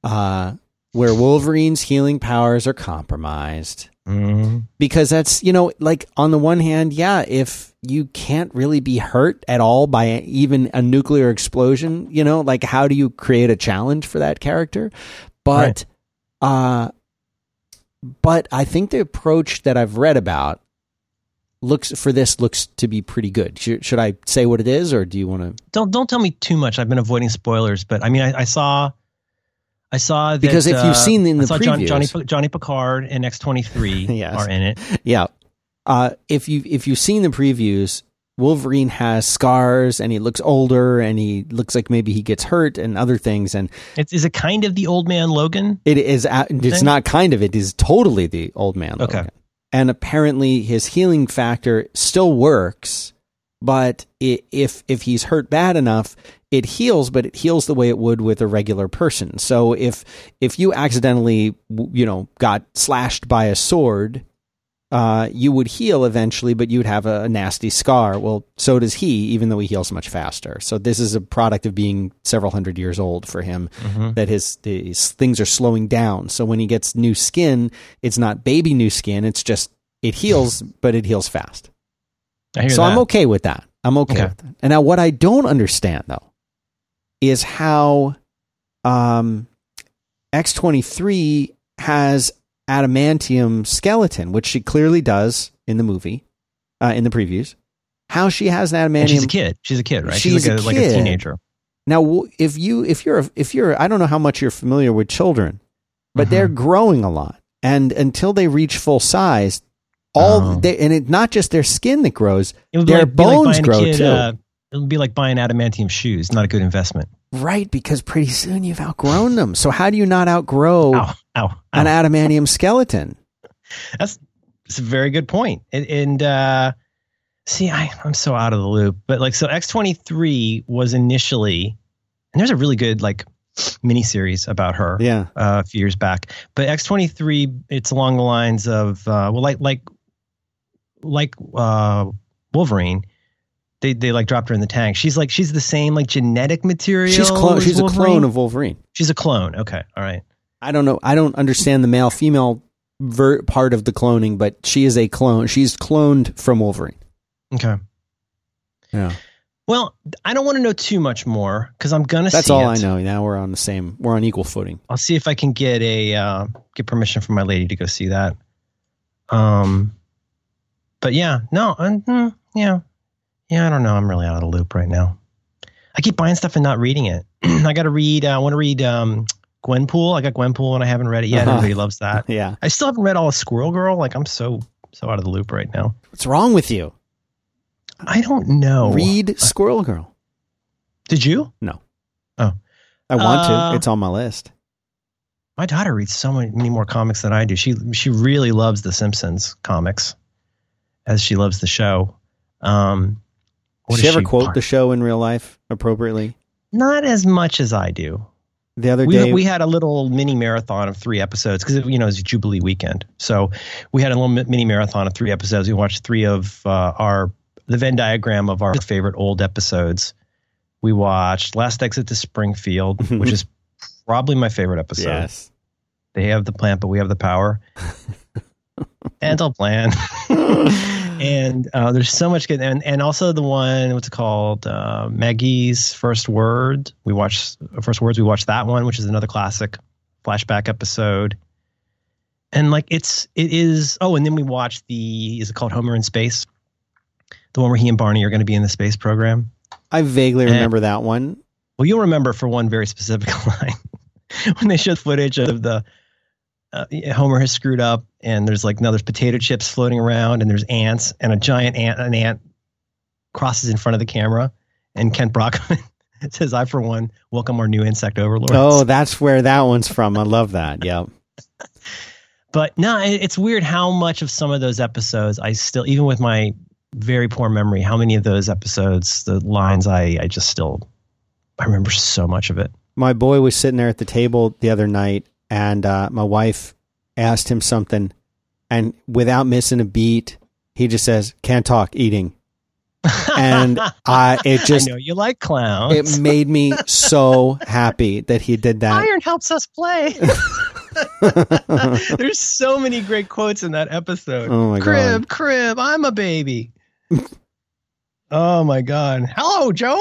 uh, where Wolverine's healing powers are compromised. Mm. because that's you know like on the one hand yeah if you can't really be hurt at all by even a nuclear explosion you know like how do you create a challenge for that character but uh but i think the approach that i've read about looks for this looks to be pretty good should, should i say what it is or do you want to Don't don't tell me too much. I've been avoiding spoilers, but I mean, I, I saw, I saw that, Because if you've uh, seen in I the saw John, previews- Johnny Johnny Picard and X twenty three are in it. yeah uh if you if you've seen the previews Wolverine has scars and he looks older and he looks like maybe he gets hurt and other things and It's, is it kind of the old man Logan? It is. It's Thing? not kind of. It is totally the old man. Okay. Logan. And apparently, his healing factor still works, but i if if he's hurt bad enough, it heals. But it heals the way it would with a regular person. So if if you accidentally, you know, got slashed by a sword. Uh, you would heal eventually, but you'd have a, a nasty scar. Well, so does he, even though he heals much faster. So this is a product of being several hundred years old for him Mm-hmm. that his, his things are slowing down. So when he gets new skin, it's not baby new skin. It's just it heals, but it heals fast. I hear So that. I'm okay with that. I'm okay, Okay. with that. And now what I don't understand though is how um, X23 has adamantium skeleton, which she clearly does in the movie, uh, in the previews. How she has an And adamantium she's a kid. She's a kid, right? She's like a a, like a teenager. Now, if you if you're if you're I don't know how much you're familiar with children, but they're growing a lot, and until they reach full size, all Oh. they, and it not just their skin that grows, Their like, be like bones grow, kid, too. Uh, it would be like buying adamantium shoes. Not a good investment. Right? Because pretty soon you've outgrown them. So how do you not outgrow Ow, ow, an adamantium skeleton? That's, that's a very good point. And, and uh, see, I, I'm so out of the loop. But like, so X23 was initially, and there's a really good like miniseries about her. Yeah, uh, a few years back. But X23, it's along the lines of uh, well, like like like uh, Wolverine. They they like dropped her in the tank. She's like she's the same like genetic material. she's clone. She's a clone of Wolverine. She's a clone. Okay, all right. I don't know. I don't understand the male female ver- part of the cloning, but she is a clone. She's cloned from Wolverine. Okay. Yeah. Well, I don't want to know too much more because I'm gonna. That's see all it. I know. Now we're on the same. We're on equal footing. I'll see if I can get a uh, get permission from my lady to go see that. Um, but yeah, no, uh, mm, yeah, yeah. I don't know. I'm really out of the loop right now. I keep buying stuff and not reading it. I got to read. Uh, I want to read um, Gwenpool. I got Gwenpool and I haven't read it yet. Uh-huh. Everybody loves that. Yeah. I still haven't read all of Squirrel Girl. Like I'm so so out of the loop right now. What's wrong with you? I don't know. Read Squirrel Girl. Did you? No. Oh. I want Uh, to. It's on my list. My daughter reads so many, many more comics than I do. She she really loves the Simpsons comics, as she loves the show. Um, what Does she is ever quote part- the show in real life appropriately? Not as much as I do. The other We day, we had a little mini marathon of three episodes because you know it's Jubilee weekend, so we had a little mini marathon of three episodes. We watched three of uh, our the Venn diagram of our favorite old episodes. We watched Last Exit to Springfield, which is probably my favorite episode. yes. They have the plant, but we have the power. Dental plan. and uh, there's so much good. And, and also the one, what's it called? Uh, Maggie's First Word. We watched First Words. We watched that one, which is another classic flashback episode. And like it's, it is, oh, and then we watched the, is it called Homer in Space? The one where he and Barney are going to be in the space program. I vaguely And- remember that one. Well, you'll remember for one very specific line when they showed footage of the uh, Homer has screwed up, and there's like now there's potato chips floating around, and there's ants, and a giant ant, an ant crosses in front of the camera, and Kent Brockman says, "I for one welcome our new insect overlords." Oh, that's where that one's from. I love that. Yep. But no, it- it's weird how much of some of those episodes I still, even with my very poor memory, how many of those episodes, the lines I, I just still, I remember so much of it. My boy was sitting there at the table the other night, and uh, my wife asked him something, and without missing a beat, he just says, "Can't talk, eating." And I, it just, I know you like clowns. it made me so happy that he did that. Iron helps us play. There's so many great quotes in that episode. Oh my crib, crib, I'm a baby. oh my god. Hello, Joe.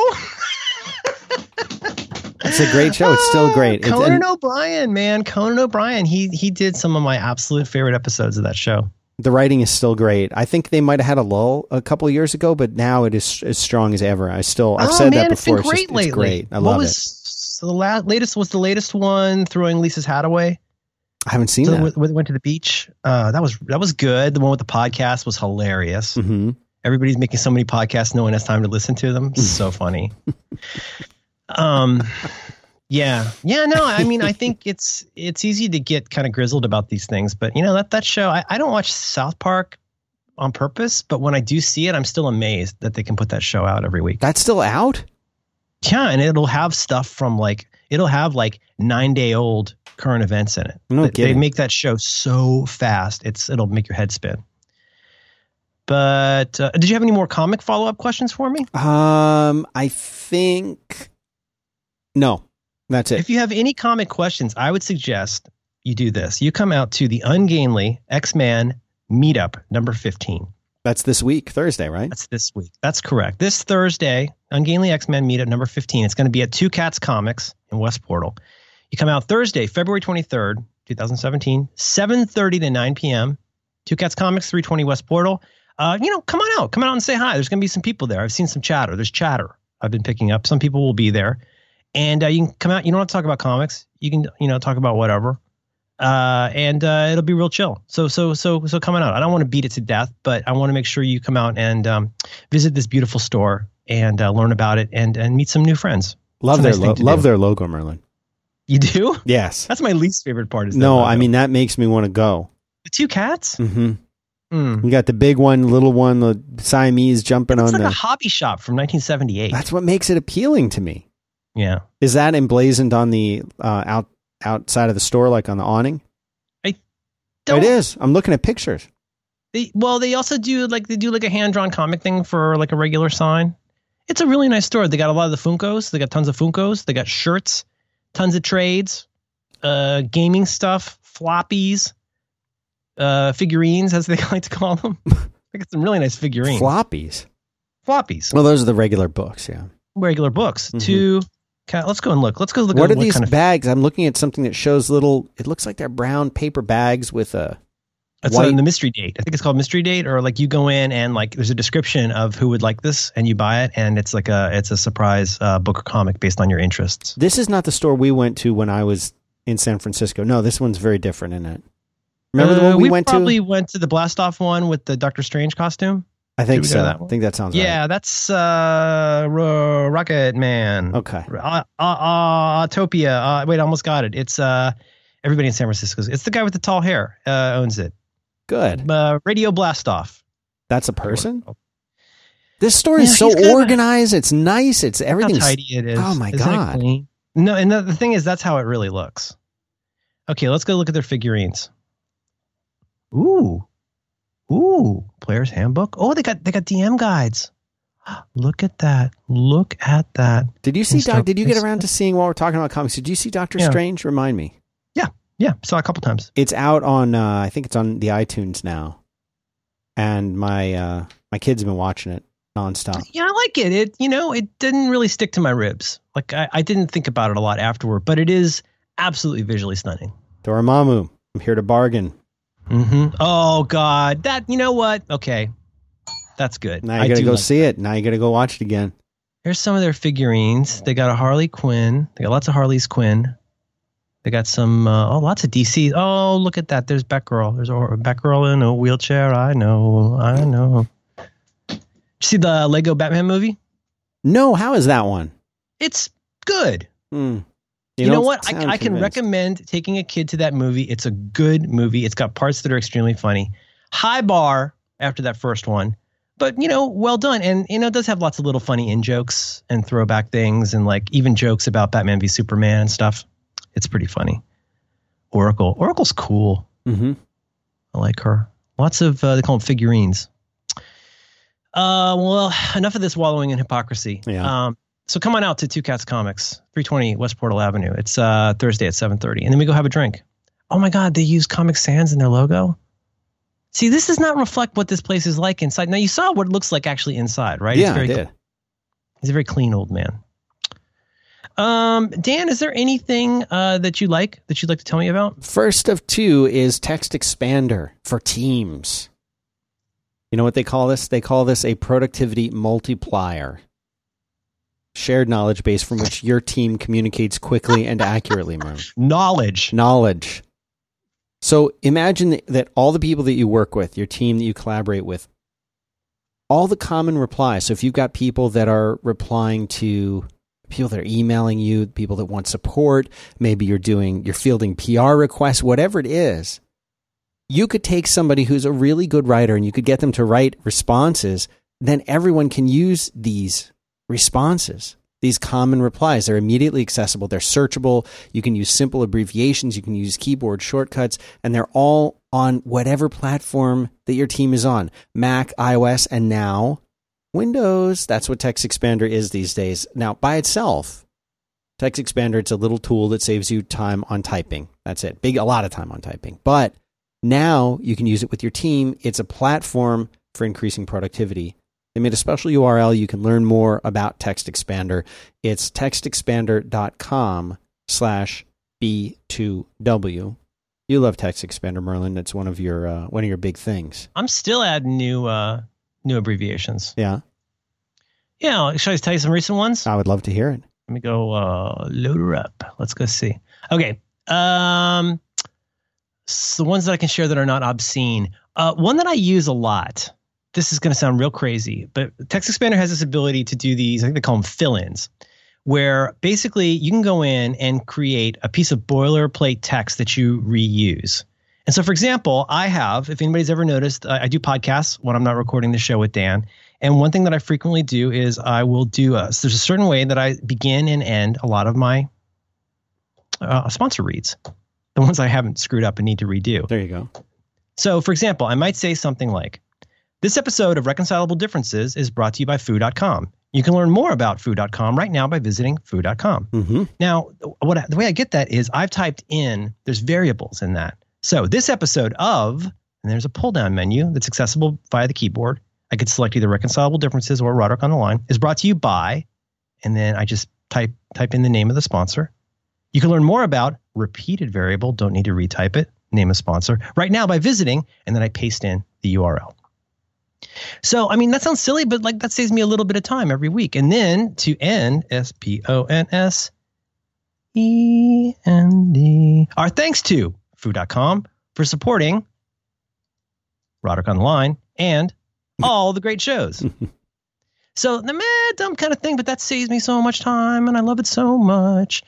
It's a great show. It's still great. It's, Conan and O'Brien, man. Conan O'Brien. He he did some of my absolute favorite episodes of that show. the writing is still great. I think they might have had a lull a couple of years ago, but now it is as strong as ever. I still, I've oh, said man, that it's been before. great it's, just, lately. it's great. I what love was it. so the la- latest was the latest one throwing Lisa's hat away. I haven't seen So that. we went to the beach. Uh, that was that was good. The one with the podcast was hilarious. hmm Everybody's making so many podcasts, no one has time to listen to them. So funny. um, yeah, yeah. No, I mean, I think it's it's easy to get kind of grizzled about these things, but you know that that show. I, I don't watch South Park on purpose, but when I do see it, I'm still amazed that they can put that show out every week. That's still out. Yeah, and it'll have stuff from like it'll have like nine day old current events in it. No They- they make that show so fast, it's it'll make your head spin. But uh, did you have any more comic follow up questions for me? Um, I think no. That's it. If you have any comic questions, I would suggest you do this. You come out to the Ungainly X Man meetup number 15. That's this week, Thursday, right? That's this week. That's correct. This Thursday, Ungainly X Men meetup number 15. It's going to be at Two Cats Comics in West Portal. You come out Thursday, February 23rd, 2017, 7.30 to 9 p.m. Two Cats Comics, 320 West Portal. Uh, you know, come on out. Come on out and say hi. There's going to be some people there. I've seen some chatter. There's chatter I've been picking up. Some people will be there. And uh, you can come out. You don't have to talk about comics. You can, you know, talk about whatever. Uh, and uh, it'll be real chill. So, so, so, so coming out. I don't want to beat it to death, but I want to make sure you come out and um, visit this beautiful store and uh, learn about it and and meet some new friends. Love their nice lo- love do. their logo, Merlin. You do? Yes. That's my least favorite part. Is No, logo. I mean that makes me want to go. the two cats. Mm-hmm. Mm. You got the big one, little one, the Siamese jumping It's on like the. a hobby shop from 1978. That's what makes it appealing to me. Yeah. Is that emblazoned on the uh, out outside of the store, like on the awning? I Don't- It is. I'm looking at pictures. They, well, they also do like they do like a hand drawn comic thing for like a regular sign. It's a really nice store. They got a lot of the Funkos. They got tons of Funkos. They got shirts, tons of trades, uh, gaming stuff, floppies, uh, figurines, as they like to call them. they got some really nice figurines. Floppies. floppies, Well, those are the regular books. Yeah. regular books. Mhm. Two. Okay, let's go and look. Let's go look. what at are these kind of bags? I'm looking at something that shows little. It looks like they're brown paper bags with a. It's white- on the mystery date. I think it's called mystery date, or like you go in and like there's a description of who would like this, and you buy it, and it's like a it's a surprise uh, book or comic based on your interests. This is not the store we went to when I was in San Francisco. No, this one's very different in it. Remember the Uh, one we, went probably to? Probably went to the blast off one with the Doctor Strange costume. I think Did we go to so. that I think that sounds right. Yeah, that's uh, Ro- Rocket Man. Okay. Uh, uh, uh, Autopia. Uh, wait, I almost got it. It's uh, everybody in San Francisco. It's the guy with the tall hair uh, owns it. Good. Uh, Radio Blast Off. That's a person. This store is so he's organized. It's nice. It's How everything's. tidy it is. Oh, my Isn't God. clean? No, and the, the thing is, that's how it really looks. Okay, let's go look at their figurines. Ooh, ooh, player's handbook. Oh, they got they got DM guides. Look at that! Look at that! Did you see Doc? Did you get around to seeing while we're talking about comics? Did you see Doctor Yeah. Strange? Remind me. Yeah, Yeah. saw a couple times. It's out on. Uh, I think it's on the iTunes now, and my uh, my kids have been watching it nonstop. Yeah, I like it. It you know it didn't really stick to my ribs. Like I, I didn't think about it a lot afterward, but it is absolutely visually stunning. Dormammu, I'm here to bargain. Hmm Oh God, that you know what? Okay, that's good. Now you got to go like see it. Now you got to go watch it again. Here's some of their figurines. They got a Harley Quinn. They got lots of Harley's Quinn. They got some, uh, oh, lots of DC. Oh, look at that. There's Batgirl. There's a Batgirl in a wheelchair. I know. I know. You see the Lego Batman movie? No, how is that one? It's good. Hmm. You, know don't what? I, I can convinced. recommend taking a kid to that movie. It's a good movie. It's got parts that are extremely funny. High bar after that first one, but you know, well done. And you know, it does have lots of little funny in jokes and throwback things, and like even jokes about Batman v Superman and stuff. It's pretty funny. Oracle. Oracle's cool. Mhm. I like her. Lots of uh, they call them figurines. Uh, well, enough of this wallowing in hypocrisy. Yeah. Um, so come on out to Two Cats Comics, 320 West Portal Avenue. It's uh, Thursday at 7:30, and then we go have a drink. Oh my God, they use Comic Sans in their logo. See, this does not reflect what this place is like inside. Now you saw what it looks like actually inside, right? Yeah, I very did. He's a very clean old man. Um, Dan, is there anything uh, that you like that you'd like to tell me about? First of two is Text Expander for Teams. You know what they call this? They call this a productivity multiplier. Shared knowledge base from which your team communicates quickly and accurately. Knowledge. Knowledge. So imagine that all the people that you work with, your team that you collaborate with, all the common replies. So if you've got people that are replying to people that are emailing you, people that want support, maybe you're doing, you're fielding PR requests, whatever it is, you could take somebody who's a really good writer and you could get them to write responses. Then everyone can use these responses, these common replies. They're immediately accessible. They're searchable. You can use simple abbreviations. You can use keyboard shortcuts and they're all on whatever platform that your team is on Mac, iOS, and now Windows. That's what Text Expander is these days. Now, by itself, Text Expander, it's a little tool that saves you time on typing. That's it. Big, a lot of time on typing. But now you can use it with your team. It's a platform for increasing productivity. They made a special URL. You can learn more about Text Expander. It's textexpander.com slash B2W. You love Text Expander, Merlin. It's one of your uh, one of your big things. I'm still adding new uh, new abbreviations. Yeah, Yeah, should I tell you some recent ones? I would love to hear it. Let me go uh, load her up. Let's go see. Okay. Um, so the ones that I can share that are not obscene. Uh, one that I use a lot. This is going to sound real crazy, but Text Expander has this ability to do these. I think they call them fill-ins, where basically you can go in and create a piece of boilerplate text that you reuse. And so, for example, I have, if anybody's ever noticed, I, I do podcasts when I'm not recording the show with Dan. And one thing that I frequently do is I will do a, so there's a certain way that I begin and end a lot of my uh, sponsor reads, the ones I haven't screwed up and need to redo. There you go. So, for example, I might say something like, This episode of Reconcilable Differences is brought to you by Foo.com. You can learn more about Foo.com right now by visiting Foo.com. Mm-hmm. Now, what the way I get that is I've typed in there's variables in that. So this episode of and there's a pull down menu that's accessible via the keyboard. I could select either reconcilable differences or Roderick on the line. Is brought to you by, and then I just type type in the name of the sponsor. You can learn more about repeated variable. Don't need to retype it. Name of sponsor right now by visiting, and then I paste in the URL. So, I mean, that sounds silly, but like that saves me a little bit of time every week. And then to end, S P O N S E N D. Our thanks to Foo.com for supporting Roderick on the Line and all the great shows. so, the meh, dumb kind of thing, but that saves me so much time and I love it so much.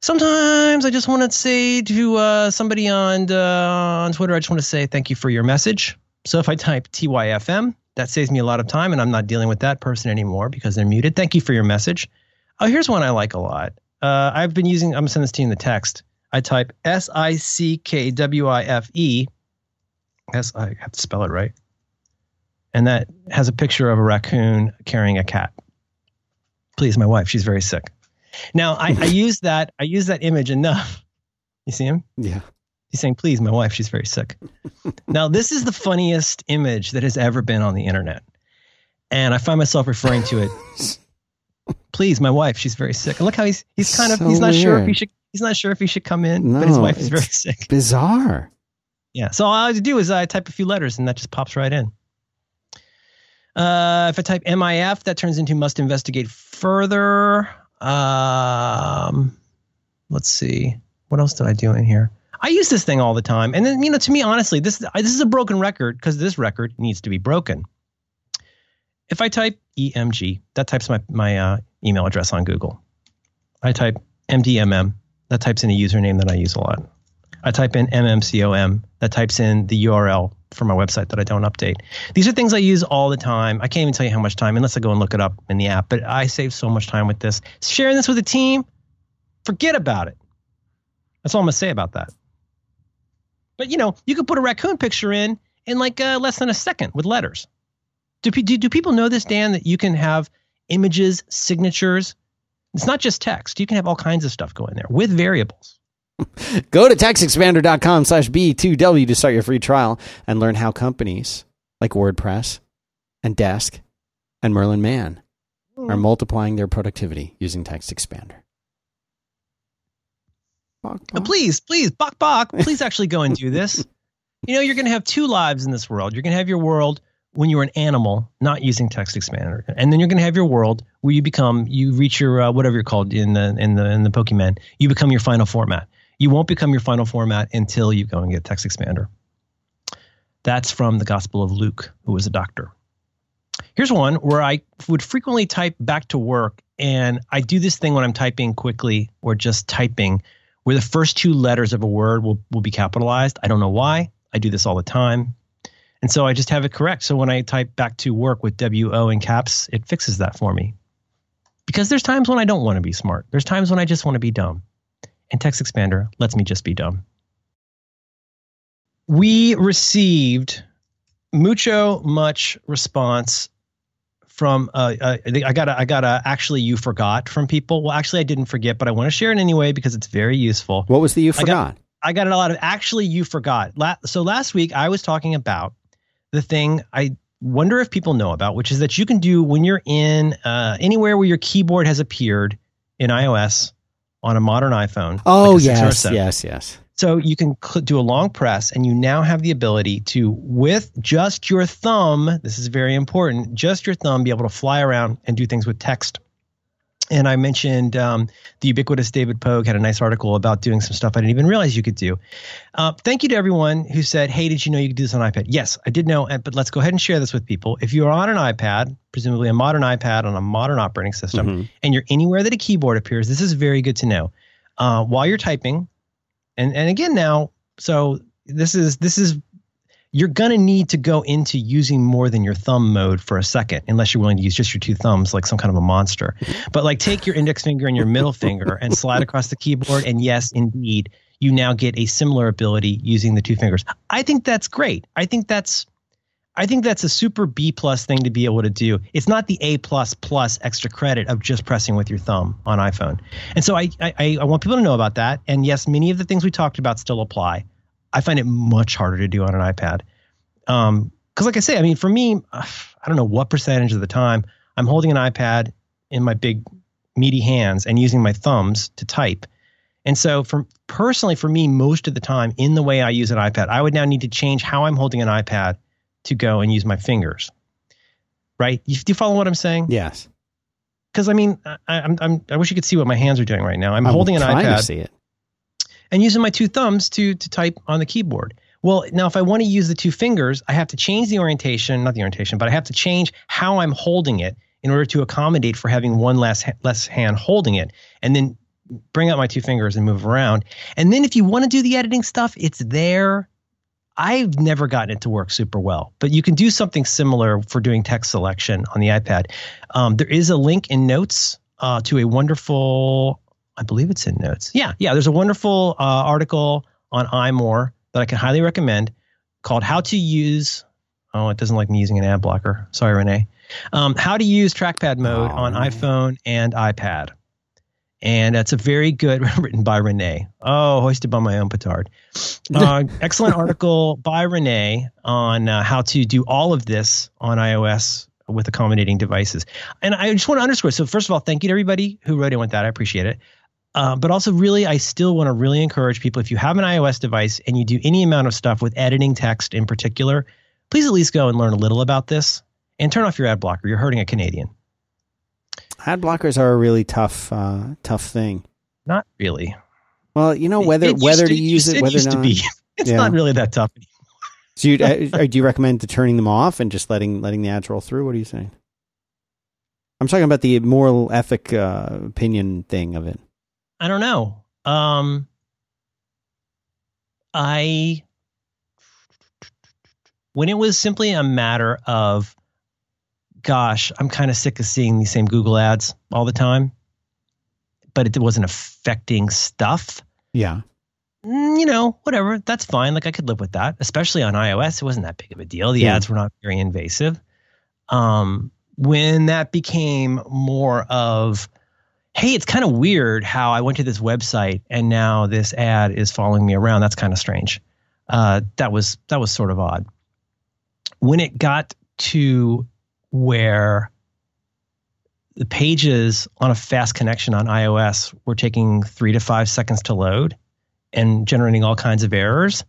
Sometimes I just want to say to uh, somebody on uh, on Twitter, I just want to say thank you for your message. So if I type TYFM, that saves me a lot of time, and I'm not dealing with that person anymore because they're muted. Thank you for your message. Oh, here's one I like a lot. Uh, I've been using. I'm gonna send this to you in the text. I type S I C K W I F E. S I have to spell it right. And that has a picture of a raccoon carrying a cat. Please, my wife. She's very sick. Now I, I use that I use that image enough. You see him? Yeah. He's saying, please, my wife, she's very sick. now, this is the funniest image that has ever been on the internet. And I find myself referring to it. please, my wife, she's very sick. And look how he's he's kind of So he's not sure if he should he's not sure if he should come in, but his wife is very sick. Bizarre. Yeah. So all I have to do is I type a few letters and that just pops right in. Uh, if I type MIF, that turns into must investigate further. Um, let's see. What else did I do in here? I use this thing all the time. And then, you know, to me, honestly, this, this is a broken record because this record needs to be broken. If I type EMG, that types my, my uh, email address on Google. I type MDMM, that types in a username that I use a lot. I type in MMCOM, that types in the URL for my website that I don't update. These are things I use all the time. I can't even tell you how much time unless I go and look it up in the app, but I save so much time with this. Sharing this with a team, forget about it. That's all I'm going to say about that. But you know, you could put a raccoon picture in in like uh, less than a second with letters. Do, do, do people know this, Dan, that you can have images, signatures? It's not just text. You can have all kinds of stuff go in there with variables. Go to textexpander.com slash B2W to start your free trial and learn how companies like WordPress and Desk and Merlin Mann are multiplying their productivity using Text Expander. Bok, Uh, bok. please, please, Bok Bok, please actually go and do this. You know, you're going to have two lives in this world. You're going to have your world when you're an animal, not using text expander, and then you're going to have your world where you become, you reach your uh, whatever you're called in the in the in the Pokemon. You become your final format. You won't become your final format until you go and get text expander. That's from the Gospel of Luke, who was a doctor. Here's one where I would frequently type back to work, and I do this thing when I'm typing quickly or just typing where the first two letters of a word will, will be capitalized. I don't know why. I do this all the time. And so I just have it correct. So when I type back to work with WO in caps, it fixes that for me. Because there's times when I don't want to be smart. There's times when I just want to be dumb. And Text Expander lets me just be dumb. We received mucho much response from uh, uh, I got a, I got a actually you forgot from people. Well, actually I didn't forget, but I want to share it anyway because it's very useful. What was the you I got- forgot? I got a lot of actually you forgot. La- so last week I was talking about the thing I wonder if people know about, which is that you can do when you're in uh, anywhere where your keyboard has appeared in iOS on a modern iPhone. oh, like a six or a yes, yes, yes. So you can do a long press, and you now have the ability to, with just your thumb, this is very important, just your thumb, be able to fly around and do things with text. And I mentioned um, the ubiquitous David Pogue had a nice article about doing some stuff I didn't even realize you could do. Uh, thank you to everyone who said, "Hey, did you know you could do this on iPad?" Yes, I did know, and- but let's go ahead and share this with people. If you are on an iPad, presumably a modern iPad on a modern operating system, Mhm. and you're anywhere that a keyboard appears, this is very good to know. Uh, while you're typing, and and again now, so this is this is you're gonna need to go into using more than your thumb mode for a second, unless you're willing to use just your two thumbs like some kind of a monster. But like take your index finger and your middle finger and slide across the keyboard, and yes, indeed, you now get a similar ability using the two fingers. I think that's great. I think that's I think that's a super B plus thing to be able to do. It's not the A plus plus extra credit of just pressing with your thumb on iPhone. And so I, I I want people to know about that. And yes, many of the things we talked about still apply. I find it much harder to do on an iPad. Um, because like I say, I mean, for me, I don't know what percentage of the time I'm holding an iPad in my big meaty hands and using my thumbs to type. And so, for personally, for me, most of the time, in the way I use an iPad, I would now need to change how I'm holding an iPad to go and use my fingers. Right? You, do you follow what I'm saying? Yes. Because I mean, I, I'm, I'm, I wish you could see what my hands are doing right now. I'm, I'm holding an iPad to see it. and using my two thumbs to to type on the keyboard. Well, now if I want to use the two fingers, I have to change the orientation, not the orientation, but I have to change how I'm holding it in order to accommodate for having one less less hand holding it, and then bring out my two fingers and move around. And then if you want to do the editing stuff, it's there. I've never gotten it to work super well, but you can do something similar for doing text selection on the iPad. Um, there is a link in notes uh, to a wonderful, I believe it's in notes. Yeah, yeah. There's a wonderful uh, article on iMore that I can highly recommend called "How to Use." Oh, it doesn't like me using an ad blocker. Sorry, Rene. Um, how to use trackpad mode Oh, on iPhone and iPad. And that's a very good written by Rene. Oh, hoisted by my own petard. Uh, excellent article by Rene on uh, how to do all of this on iOS with accommodating devices. And I just want to underscore. So first of all, thank you to everybody who wrote in with that. I appreciate it. Uh, but also, really, I still want to really encourage people if you have an iOS device and you do any amount of stuff with editing text in particular, please at least go and learn a little about this and turn off your ad blocker. You're hurting a Canadian. Ad blockers are a really tough, uh, tough thing. Not really. Well, you know whether It used whether to, to- use it, whether used or to not. be. It's Yeah. not really that tough. So you, uh, do you recommend to turning them off and just letting letting the ads roll through? What are you saying? I'm talking about the moral ethic uh, opinion thing of it. I don't know. Um, I when it was simply a matter of, gosh, I'm kind of sick of seeing these same Google ads all the time, but it wasn't affecting stuff. Yeah. mm, You know, whatever. That's fine. Like I could live with that, especially on iOS. It wasn't that big of a deal. The Yeah. ads were not very invasive. Um, when that became more of, hey, it's kind of weird how I went to this website and now this ad is following me around. That's kind of strange. Uh, that was that was sort of odd. When it got to where the pages on a fast connection on iOS were taking three to five seconds to load and generating all kinds of errors.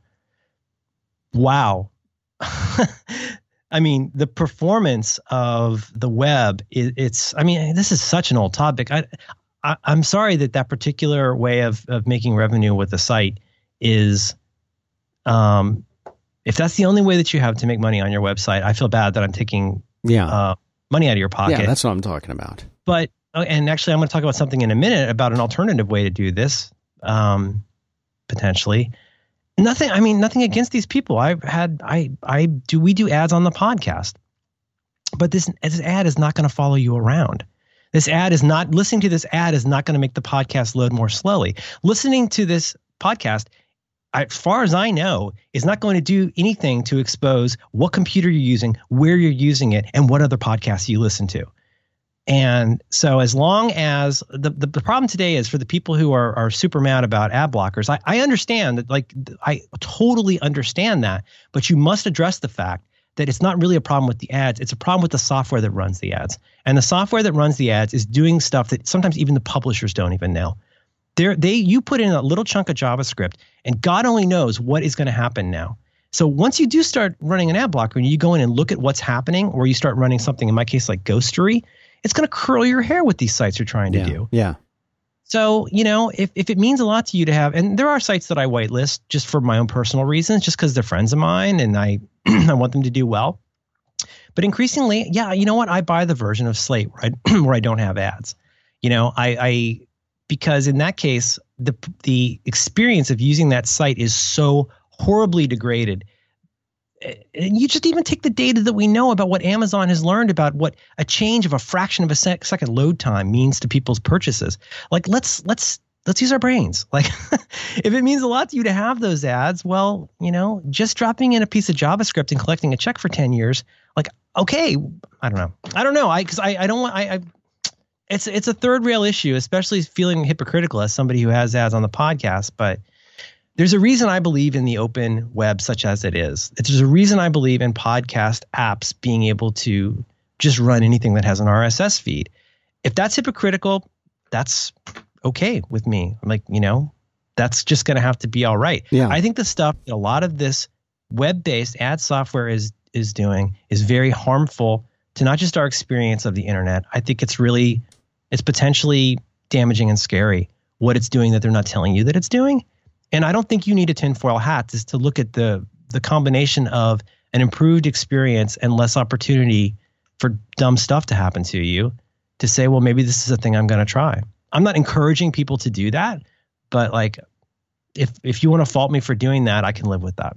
Wow. I mean, the performance of the web, it, it's, I mean, this is such an old topic. I, I, I'm sorry that that particular way of, of making revenue with the site is, um, if that's the only way that you have to make money on your website, I feel bad that I'm taking Yeah. uh, money out of your pocket. yeah, that's what I'm talking about. but oh, and actually, I'm going to talk about something in a minute about an alternative way to do this, um, potentially. Nothing. I mean, nothing against these people. I've had. I. I do. We do ads on the podcast, but this this ad is not going to follow you around. This ad is not listening to this ad is not going to make the podcast load more slowly. Listening to this podcast, as far as I know, is not going to do anything to expose what computer you're using, where you're using it, and what other podcasts you listen to. And so, as long as the, the, the problem today is for the people who are, are super mad about ad blockers, I, I understand that, like, I totally understand that, but you must address the fact that it's not really a problem with the ads. It's a problem with the software that runs the ads. And the software that runs the ads is doing stuff that sometimes even the publishers don't even know. They're, they you put in a little chunk of JavaScript, and God only knows what is going to happen now. So once you do start running an ad blocker and you go in and look at what's happening, or you start running something, in my case, like Ghostery, it's going to curl your hair with these sites you're trying to yeah. do. Yeah. So, you know, if, if it means a lot to you to have, and there are sites that I whitelist just for my own personal reasons, just because they're friends of mine and I, I want them to do well. But increasingly, yeah, you know what? I buy the version of Slate where I, where I don't have ads. You know, I, I because in that case, the the experience of using that site is so horribly degraded. And you just even take the data that we know about what Amazon has learned about what a change of a fraction of a sec- second load time means to people's purchases. Like let's let's let's use our brains. Like if it means a lot to you to have those ads, well, you know, just dropping in a piece of JavaScript and collecting a check for 10 years, like okay, I don't know. I don't know. I cuz I I don't want I, I it's it's a third rail issue, especially feeling hypocritical as somebody who has ads on the podcast, but there's a reason I believe in the open web such as it is. There's a reason I believe in podcast apps being able to just run anything that has an RSS feed. If that's hypocritical, that's okay with me. I'm like, you know, that's just going to have to be all right. Yeah. I think the stuff that a lot of this web-based ad software is is doing is very harmful to not just our experience of the internet. I think it's really it's potentially damaging and scary what it's doing that they're not telling you that it's doing. And I don't think you need a tinfoil hat is to look at the the combination of an improved experience and less opportunity for dumb stuff to happen to you to say, well, maybe this is a thing I'm going to try. I'm not encouraging people to do that, but like if if you want to fault me for doing that, I can live with that.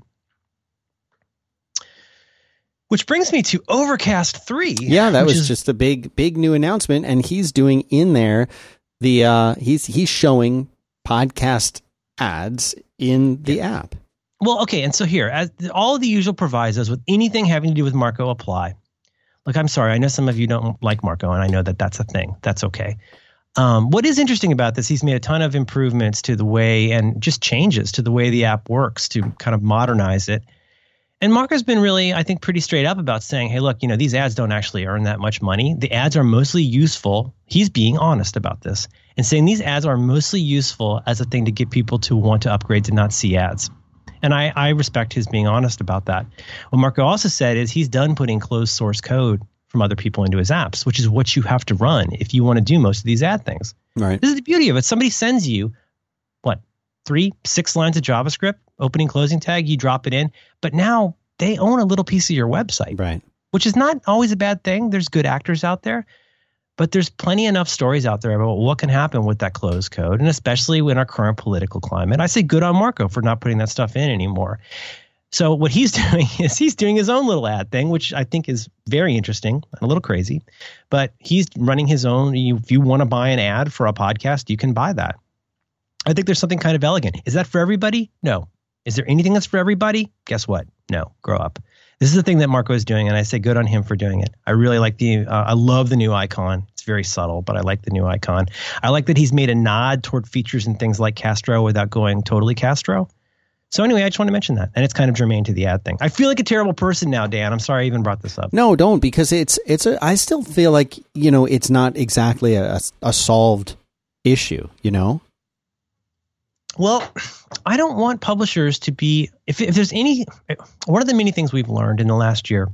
Which brings me to Overcast 3. Yeah, that was is- just a big, big new announcement, and he's doing in there the uh, he's he's showing podcast ads in the app. Well, okay, and so here, as all of the usual provisos with anything having to do with Marco apply. Look, I'm sorry, I know some of you don't like Marco, and I know that that's a thing. That's okay. Um, what is interesting about this, he's made a ton of improvements to the way and just changes to the way the app works to kind of modernize it. And Marco's been really, I think, pretty straight up about saying, hey, look, you know, these ads don't actually earn that much money. The ads are mostly useful. He's being honest about this and saying these ads are mostly useful as a thing to get people to want to upgrade to not see ads. And I, I respect his being honest about that. What Marco also said is he's done putting closed source code from other people into his apps, which is what you have to run if you want to do most of these ad things. Right. This is the beauty of it. Somebody sends you what three, six lines of JavaScript, opening, closing tag, you drop it in. But now they own a little piece of your website, Right. which is not always a bad thing. There's good actors out there, but there's plenty enough stories out there about what can happen with that closed code, and especially in our current political climate. I say good on Marco for not putting that stuff in anymore. So what he's doing is he's doing his own little ad thing, which I think is very interesting and a little crazy. But he's running his own. If you want to buy an ad for a podcast, you can buy that. I think there's something kind of elegant. Is that for everybody? No. Is there anything that's for everybody? Guess what? No. Grow up. This is the thing that Marco is doing, and I say good on him for doing it. I really like the. Uh, I love the new icon. It's very subtle, but I like the new icon. I like that he's made a nod toward features and things like Castro without going totally Castro. So anyway, I just want to mention that, and it's kind of germane to the ad thing. I feel like a terrible person now, Dan. I'm sorry I even brought this up. No, don't because it's it's a. I still feel like you know it's not exactly a, a solved issue. You know. Well, I don't want publishers to be if if there's any one of the many things we've learned in the last year.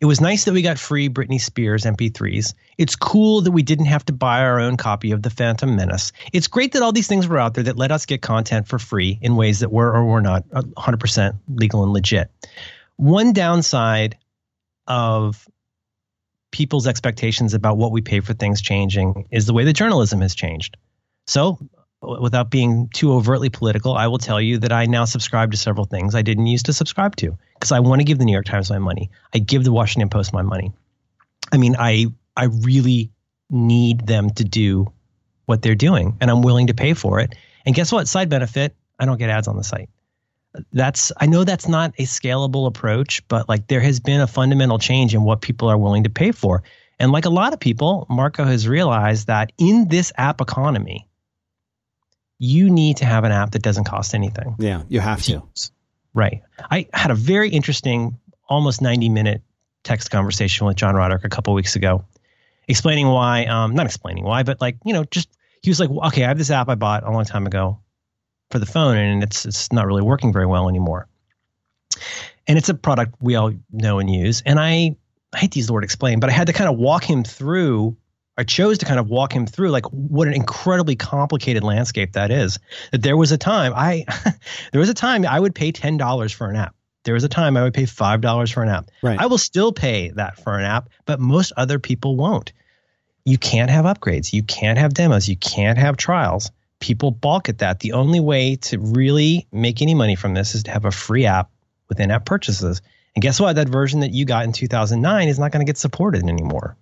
It was nice that we got free Britney Spears MP3s. It's cool that we didn't have to buy our own copy of The Phantom Menace. It's great that all these things were out there that let us get content for free in ways that were or were not 100% legal and legit. One downside of people's expectations about what we pay for things changing is the way that journalism has changed. So, without being too overtly political, I will tell you that I now subscribe to several things I didn't used to subscribe to because I want to give the New York Times my money. I give the Washington Post my money. I mean, I I really need them to do what they're doing, and I'm willing to pay for it. And guess what? Side benefit: I don't get ads on the site. That's I know that's not a scalable approach, but like there has been a fundamental change in what people are willing to pay for. And like a lot of people, Marco has realized that in this app economy, you need to have an app that doesn't cost anything. Yeah, you have to. Right. I had a very interesting, almost 90 minute text conversation with John Roderick a couple weeks ago, explaining why, um, not explaining why, but like, you know, just he was like, well, okay, I have this app I bought a long time ago for the phone and it's it's not really working very well anymore. And it's a product we all know and use. And I, I hate to use the word explain, but I had to kind of walk him through I chose to kind of walk him through like what an incredibly complicated landscape that is. That there was a time I there was a time I would pay ten dollars for an app. There was a time I would pay five dollars for an app. Right. I will still pay that for an app, but most other people won't. You can't have upgrades. You can't have demos. You can't have trials. People balk at that. The only way to really make any money from this is to have a free app with in-app purchases. And guess what? That version that you got in 2009 is not going to get supported anymore.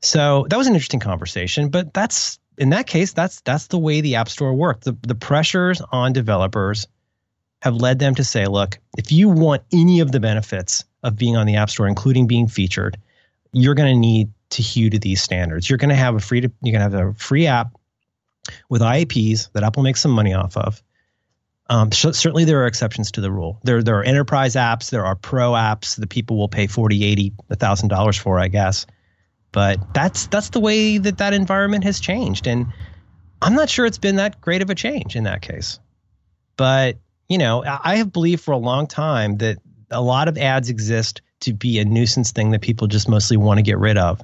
So that was an interesting conversation, but that's in that case, that's that's the way the App Store worked. The the pressures on developers have led them to say, look, if you want any of the benefits of being on the App Store, including being featured, you're going to need to hew to these standards. You're going to have a free to, you're going to have a free app with IAPs that Apple makes some money off of. Um, so certainly, there are exceptions to the rule. There, there are enterprise apps, there are pro apps that people will pay forty, eighty, a thousand dollars for, I guess. But that's that's the way that that environment has changed, and I'm not sure it's been that great of a change in that case. But you know, I have believed for a long time that a lot of ads exist to be a nuisance thing that people just mostly want to get rid of.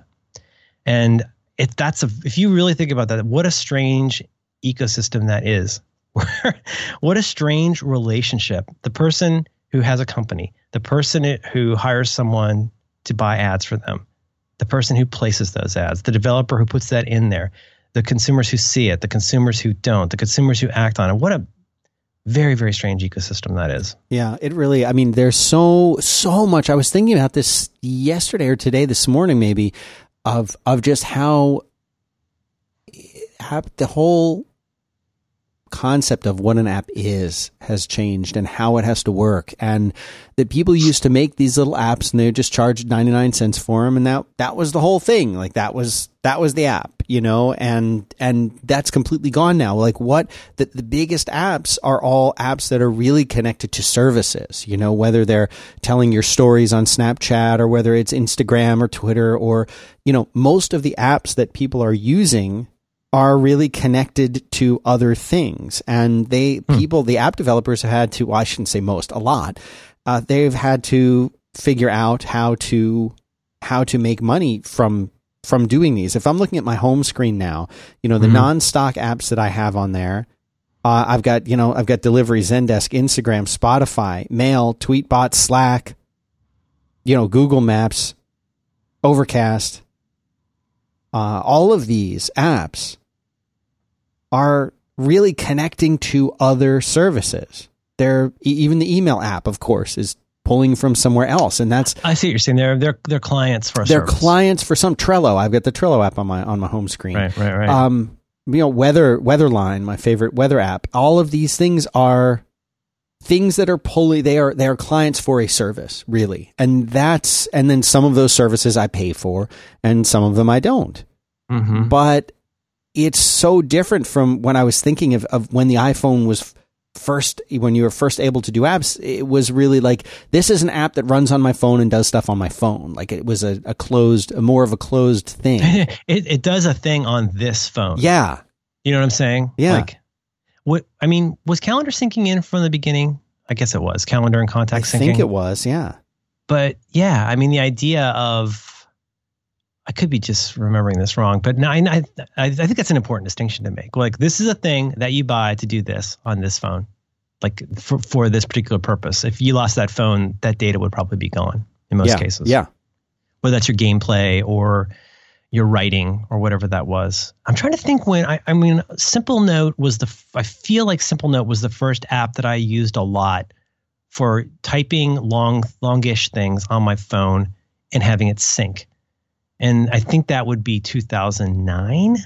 And if that's a, if you really think about that, what a strange ecosystem that is. what a strange relationship. The person who has a company, the person who hires someone to buy ads for them, the person who places those ads, the developer who puts that in there, the consumers who see it, the consumers who don't, the consumers who act on it. What a very very strange ecosystem that is yeah it really i mean there's so so much i was thinking about this yesterday or today this morning maybe of of just how, how the whole concept of what an app is has changed and how it has to work. And that people used to make these little apps and they just charged 99 cents for them and that that was the whole thing. Like that was that was the app you know? And and that's completely gone now. Like what the, the biggest apps are all apps that are really connected to services you know? Whether they're telling your stories on Snapchat or whether it's Instagram or Twitter or you know most of the apps that people are using are really connected to other things. And they, hmm. people, the app developers have had to, well, I shouldn't say most, a lot, uh, they've had to figure out how to, how to make money from, from doing these. If I'm looking at my home screen now, you know, the mm-hmm. non-stock apps that I have on there, uh, I've got, you know, I've got delivery, Zendesk, Instagram, Spotify, Mail, Tweetbot, Slack, you know, Google Maps, Overcast, uh, all of these apps are really connecting to other services. They're even the email app, of course, is pulling from somewhere else, and that's I see what you're saying. They're they're they're clients for they're service. clients for some Trello. I've got the Trello app on my on my home screen. Right, right, right. Um, you know, weather Weatherline, my favorite weather app. All of these things are things that are pulling. They are they are clients for a service, really, and that's and then some of those services I pay for, and some of them I don't. Mm-hmm. But it's so different from when I was thinking of, of when the iPhone was first when you were first able to do apps it was really like this is an app that runs on my phone and does stuff on my phone. Like it was a, a closed a more of a closed thing. It, it does a thing on this phone. Yeah. You know what i'm saying? Yeah. Like what i mean was calendar syncing in from the beginning? I guess it was. Calendar and contact I syncing? i think it was yeah. But yeah i mean the idea of I could be just remembering this wrong, but no, I, I, I think that's an important distinction to make. Like, this is a thing that you buy to do this on this phone, like for, for this particular purpose. If you lost that phone, that data would probably be gone in most yeah, cases. Yeah. Whether that's your gameplay or your writing or whatever that was. I'm trying to think when I, I mean, Simplenote was the, I feel like Simplenote was the first app that I used a lot for typing long, longish things on my phone and having it sync and I think that would be 2009.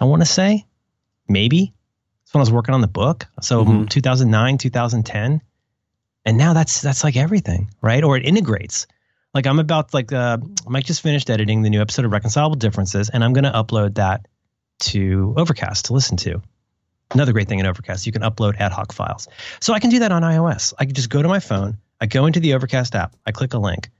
I want to say, maybe. That's when I was working on the book. So mm-hmm. 2009, 2010, and now that's that's like everything, right? Or it integrates. Like I'm about like uh, Mike just finished editing the new episode of Reconcilable Differences, and I'm going to upload that to Overcast to listen to. Another great thing in Overcast, you can upload ad hoc files. So I can do that on iOS. I can just go to my phone, I go into the Overcast app, I click a link,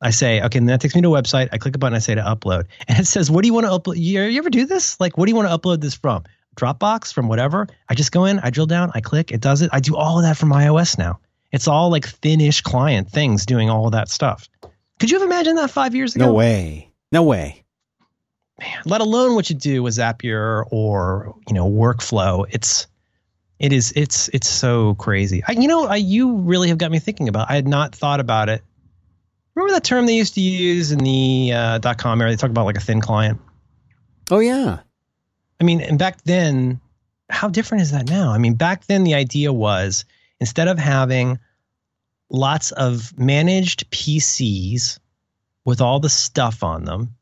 I say, okay, and that takes me to a website. I click a button, I say to upload. And it says, what do you want to upload? You, you ever do this? Like, what do you want to upload this from? Dropbox, from whatever? I just go in, I drill down, I click, it does it. I do all of that from iOS now. It's all like thin-ish client things doing all of that stuff. Could you have imagined that five years ago? No way. No way. Man, let alone what you do with Zapier or, you know, workflow. It's, it is, it's, it's so crazy. I, you know, I, you really have got me thinking about, I had not thought about it Remember that term they used to use in the uh, dot com era? They talk about like a thin client. Oh yeah. I mean, and back then, how different is that now? I mean, back then the idea was instead of having lots of managed PCs with all the stuff on them,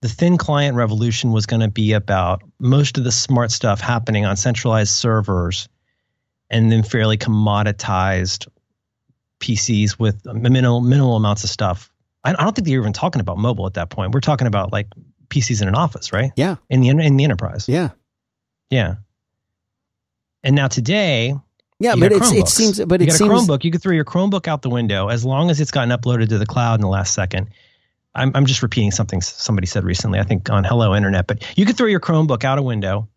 the thin client revolution was going to be about most of the smart stuff happening on centralized servers and then fairly commoditized PCs with minimal minimal amounts of stuff. I, I don't think they're even talking about mobile at that point. We're talking about like PCs in an office, right? Yeah. In the in the enterprise. Yeah. Yeah. And now today, Yeah, You but it seems, but you it got a Chromebook. You could throw your Chromebook out the window as long as it's gotten uploaded to the cloud in the last second. I'm, I'm just repeating something somebody said recently, I think on Hello Internet, but you could throw your Chromebook out a window,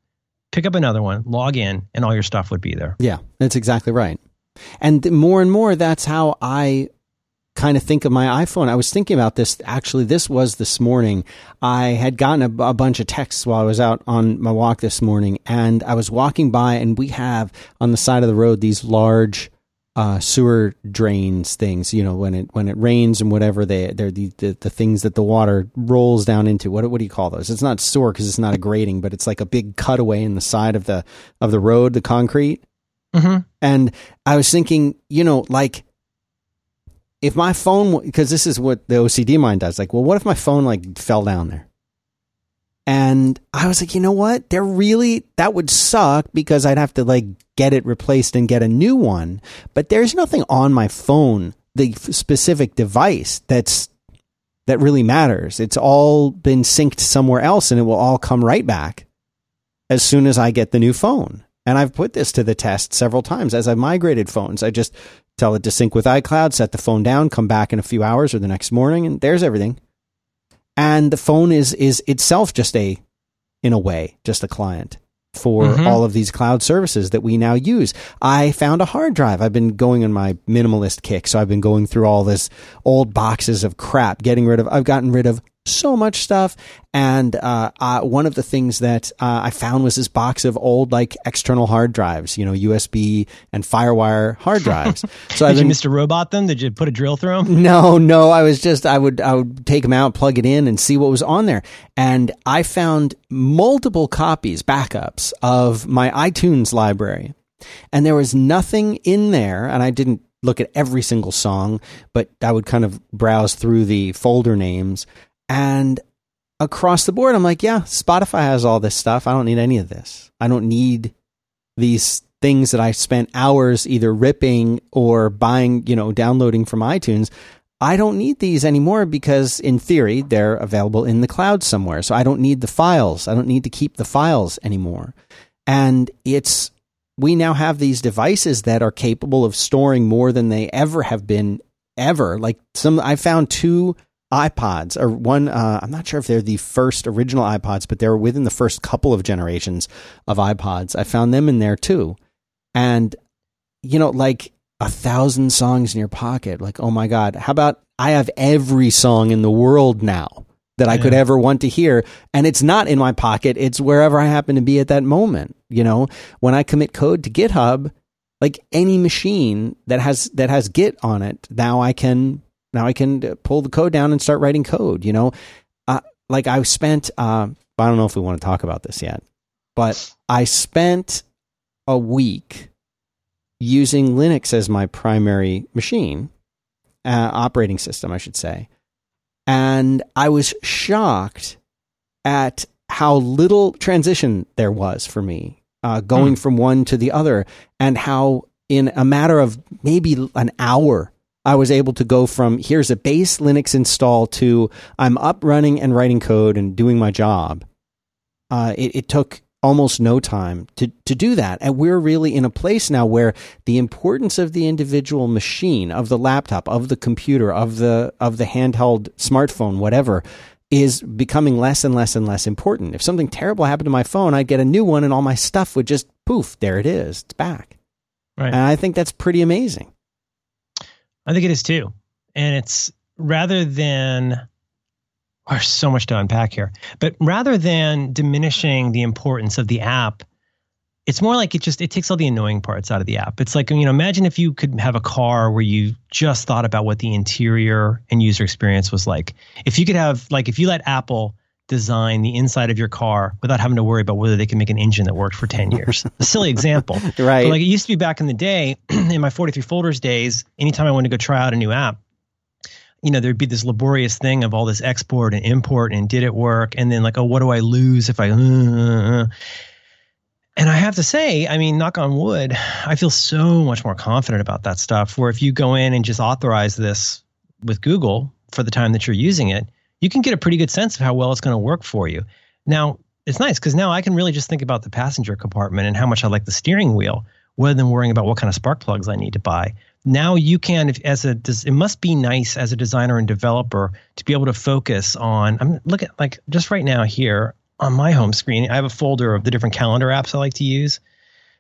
pick up another one, log in, and all your stuff would be there. Yeah, that's exactly right. And more and more, that's how I kind of think of my iPhone. I was thinking about this. Actually, this was this morning. I had gotten a, a bunch of texts while I was out on my walk this morning, and I was walking by, and we have on the side of the road these large uh, sewer drains things. You know, when it when it rains and whatever, they they're the, the the things that the water rolls down into. What what do you call those? It's not sewer because it's not a grating, but it's like a big cutaway in the side of the of the road, the concrete. Mm-hmm. And I was thinking, you know, like if my phone, because this is what the OCD mind does, like, well, what if my phone like fell down there? And I was like, you know what? They're really, that would suck because I'd have to like get it replaced and get a new one. But there's nothing on my phone, the specific device that's, that really matters. It's all been synced somewhere else and it will all come right back as soon as I get the new phone. And I've put this to the test several times as I've migrated phones. I just tell it to sync with iCloud, set the phone down, come back in a few hours or the next morning, and there's everything. And the phone is is itself just a, in a way, just a client for Mhm. all of these cloud services that we now use. I found a hard drive. I've been going on my minimalist kick, so I've been going through all this old boxes of crap, getting rid of. I've gotten rid of so much stuff, and uh, uh, one of the things that uh, I found was this box of old like external hard drives, you know, USB and FireWire hard drives. So Did you Mr. Robot them? Did you put a drill through them? no, no. I was just I would I would take them out, plug it in, and see what was on there. And I found multiple copies, backups of my iTunes library, and there was nothing in there. And I didn't look at every single song, but I would kind of browse through the folder names and across the board, I'm like, yeah, Spotify has all this stuff. I don't need any of this. I don't need these things that I spent hours either ripping or buying, you know, downloading from iTunes. I don't need these anymore because, in theory, they're available in the cloud somewhere. So I don't need the files. I don't need to keep the files anymore. And it's, we now have these devices that are capable of storing more than they ever have been ever. Like some, I found two iPods or one, uh, I'm not sure if they're the first original iPods, but they were within the first couple of generations of iPods. I found them in there too. And, you know, like a thousand songs in your pocket. Like, oh my God, how about I have every song in the world now that I could ever want to hear. And it's not in my pocket. It's wherever I happen to be at that moment. You know, when I commit code to GitHub, like any machine that has, that has Git on it, now I can, now I can pull the code down and start writing code, you know? Uh, like I spent, uh, I don't know if we want to talk about this yet, but I spent a week using Linux as my primary machine, uh, operating system, I should say. And I was shocked at how little transition there was for me uh, going from one to the other, and how in a matter of maybe an hour, I was able to go from here's a base Linux install to I'm up running and writing code and doing my job. Uh, it, it took almost no time to, to do that. And we're really in a place now where the importance of the individual machine, of the laptop, of the computer, of the of the handheld smartphone, whatever, is becoming less and less and less important. If something terrible happened to my phone, I'd get a new one and all my stuff would just poof, there it is. It's back. Right. And I think that's pretty amazing. I think it is too. And it's rather than oh, there's so much to unpack here, but rather than diminishing the importance of the app, it's more like it just it takes all the annoying parts out of the app. It's like you know, imagine if you could have a car where you just thought about what the interior and user experience was like. If you could have like if you let Apple design the inside of your car without having to worry about whether they can make an engine that worked for 10 years. a silly example. Right. But like it used to be back in the day, in my 43 folders days, anytime I wanted to go try out a new app, you know, there'd be this laborious thing of all this export and import and did it work? And then like, oh, what do I lose if I, uh, and I have to say, I mean, knock on wood, I feel so much more confident about that stuff. Where if you go in and just authorize this with Google for the time that you're using it, you can get a pretty good sense of how well it's going to work for you. Now, it's nice because now I can really just think about the passenger compartment and how much I like the steering wheel. rather than worrying about what kind of spark plugs I need to buy. Now you can, if, as a, it must be nice as a designer and developer to be able to focus on. I'm look at like just right now here on my home screen. I have a folder of the different calendar apps I like to use.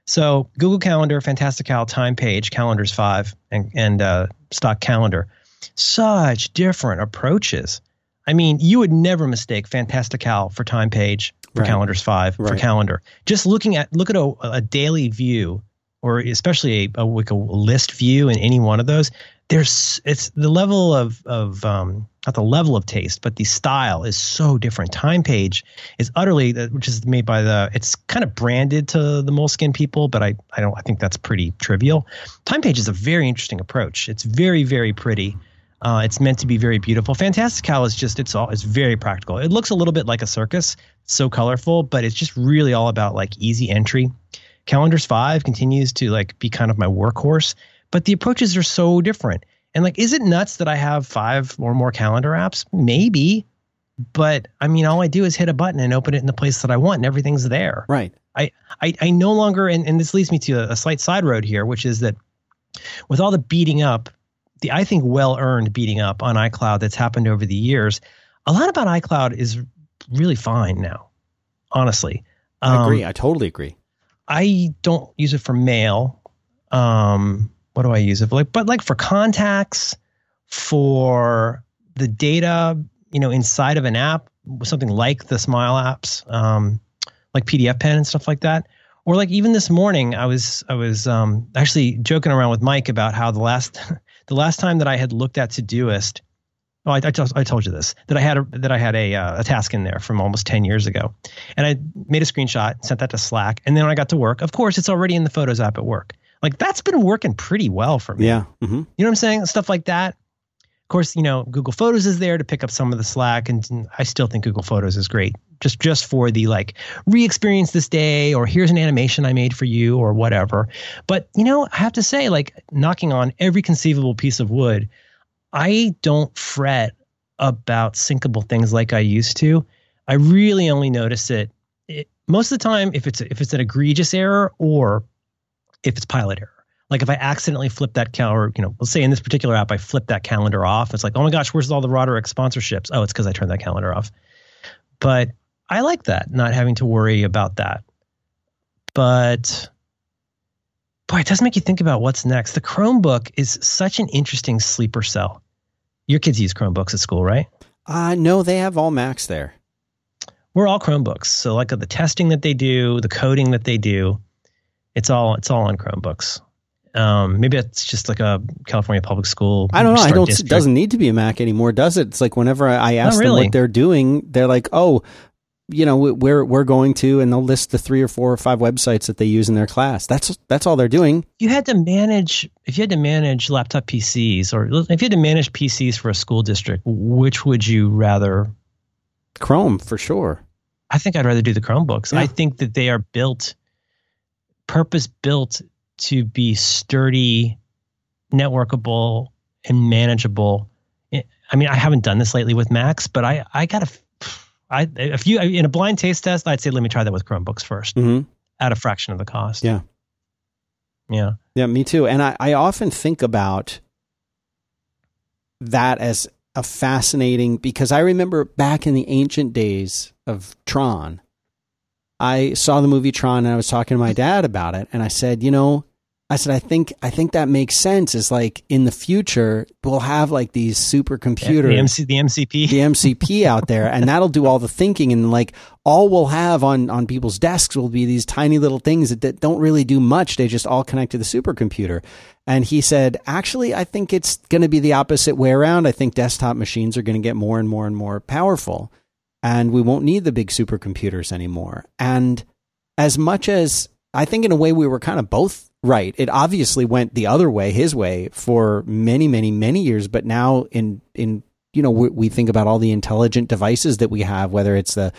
So Google Calendar, Fantastical, Timepage, Calendars Five, and and uh, Stock Calendar. Such different approaches. I mean, you would never mistake Fantastical for Timepage, for Right. Calendars Five, for Calendar. Just looking at look at a, a daily view, or especially a, a like a list view in any one of those. There's it's the level of of um, not the level of taste, but the style is so different. Timepage is utterly which is made by the it's kind of branded to the moleskine people but i i don't i think that's pretty trivial timepage is a very interesting approach it's very very pretty uh, it's meant to be very beautiful. Fantastical is just it's all it's very practical. It looks a little bit like a circus so colorful but it's just really all about like easy entry. Calendars 5 continues to like be kind of my workhorse but the approaches are so different. And like is it nuts that i have five or more calendar apps? Maybe but I mean, all I do is hit a button and open it in the place that I want, and everything's there. Right. I, I no longer, and, and this leads me to a, a slight side road here, which is that with all the beating up, the I think well earned beating up on iCloud that's happened over the years, a lot about iCloud is really fine now. Honestly, I Um, agree. I totally agree. I don't use it for mail. Um, what do I use it for? Like, but like for contacts, for the data, you know, inside of an app, something like the Smile apps, um, like PDFpen and stuff like that. Or like even this morning, I was I was um, actually joking around with Mike about how the last the last time that I had looked at Todoist, oh, I, I, told, you this that I had a, that I had a uh, a task in there from almost ten years ago, and I made a screenshot, sent that to Slack, and then when I got to work, of course, it's already in the Photos app at work. Like that's been working pretty well for me. Yeah. hmm You know what I'm saying? Stuff like that. Of course, you know, Google Photos is there to pick up some of the slack, and I still think Google Photos is great. Just just for the like re-experience this day, or here's an animation I made for you, or whatever. But you know, I have to say, like knocking on every conceivable piece of wood, I don't fret about syncable things like I used to. I really only notice it, it most of the time if it's if it's an egregious error or if it's pilot error. Like if I accidentally flip that calendar, you know, let's say in this particular app I flip that calendar off. It's like, oh my gosh, where's all the Roderick sponsorships? Oh, it's because I turned that calendar off. But I like that, not having to worry about that. But boy, it does make you think about what's next. The Chromebook is such an interesting sleeper cell. Your kids use Chromebooks at school, right? Uh, no, they have all Macs there. We're all Chromebooks. So like the testing that they do, the coding that they do, it's all it's all on Chromebooks. Um, maybe it's just like a California public school. I don't know. I don't. district. It doesn't need to be a Mac anymore, does it? It's like whenever I, I ask them what they're doing, they're like, "Oh, you know, we're we're going to," and they'll list the three or four or five websites that they use in their class. That's that's all they're doing. you had to manage if you had to manage laptop PCs or if you had to manage PCs for a school district, which would you rather? Chrome for sure. I think I'd rather do the Chromebooks. Yeah. I think that they are built, purpose built to be sturdy, networkable, and manageable. I mean, I haven't done this lately with Macs, but I I got a, I if you in a blind taste test, I'd say let me try that with Chromebooks first hmm at a fraction of the cost. Yeah. yeah. Yeah, me too. And I, I often think about that as a fascinating because I remember back in the ancient days of Tron, I saw the movie Tron and I was talking to my dad about it and I said, you know, I said I think I think that makes sense. Is like in the future we'll have like these supercomputers The, MC, the MCP. the MCP out there, and that'll do all the thinking. And like all we'll have on on people's desks will be these tiny little things that, that don't really do much. They just all connect to the supercomputer. And he said, actually, I think it's going to be the opposite way around. I think desktop machines are going to get more and more and more powerful, and we won't need the big supercomputers anymore. And as much as I think in a way we were kind of both right. It obviously went the other way, his way, for many, many, many years. But now, in in you know, we, we think about all the intelligent devices that we have, whether it's the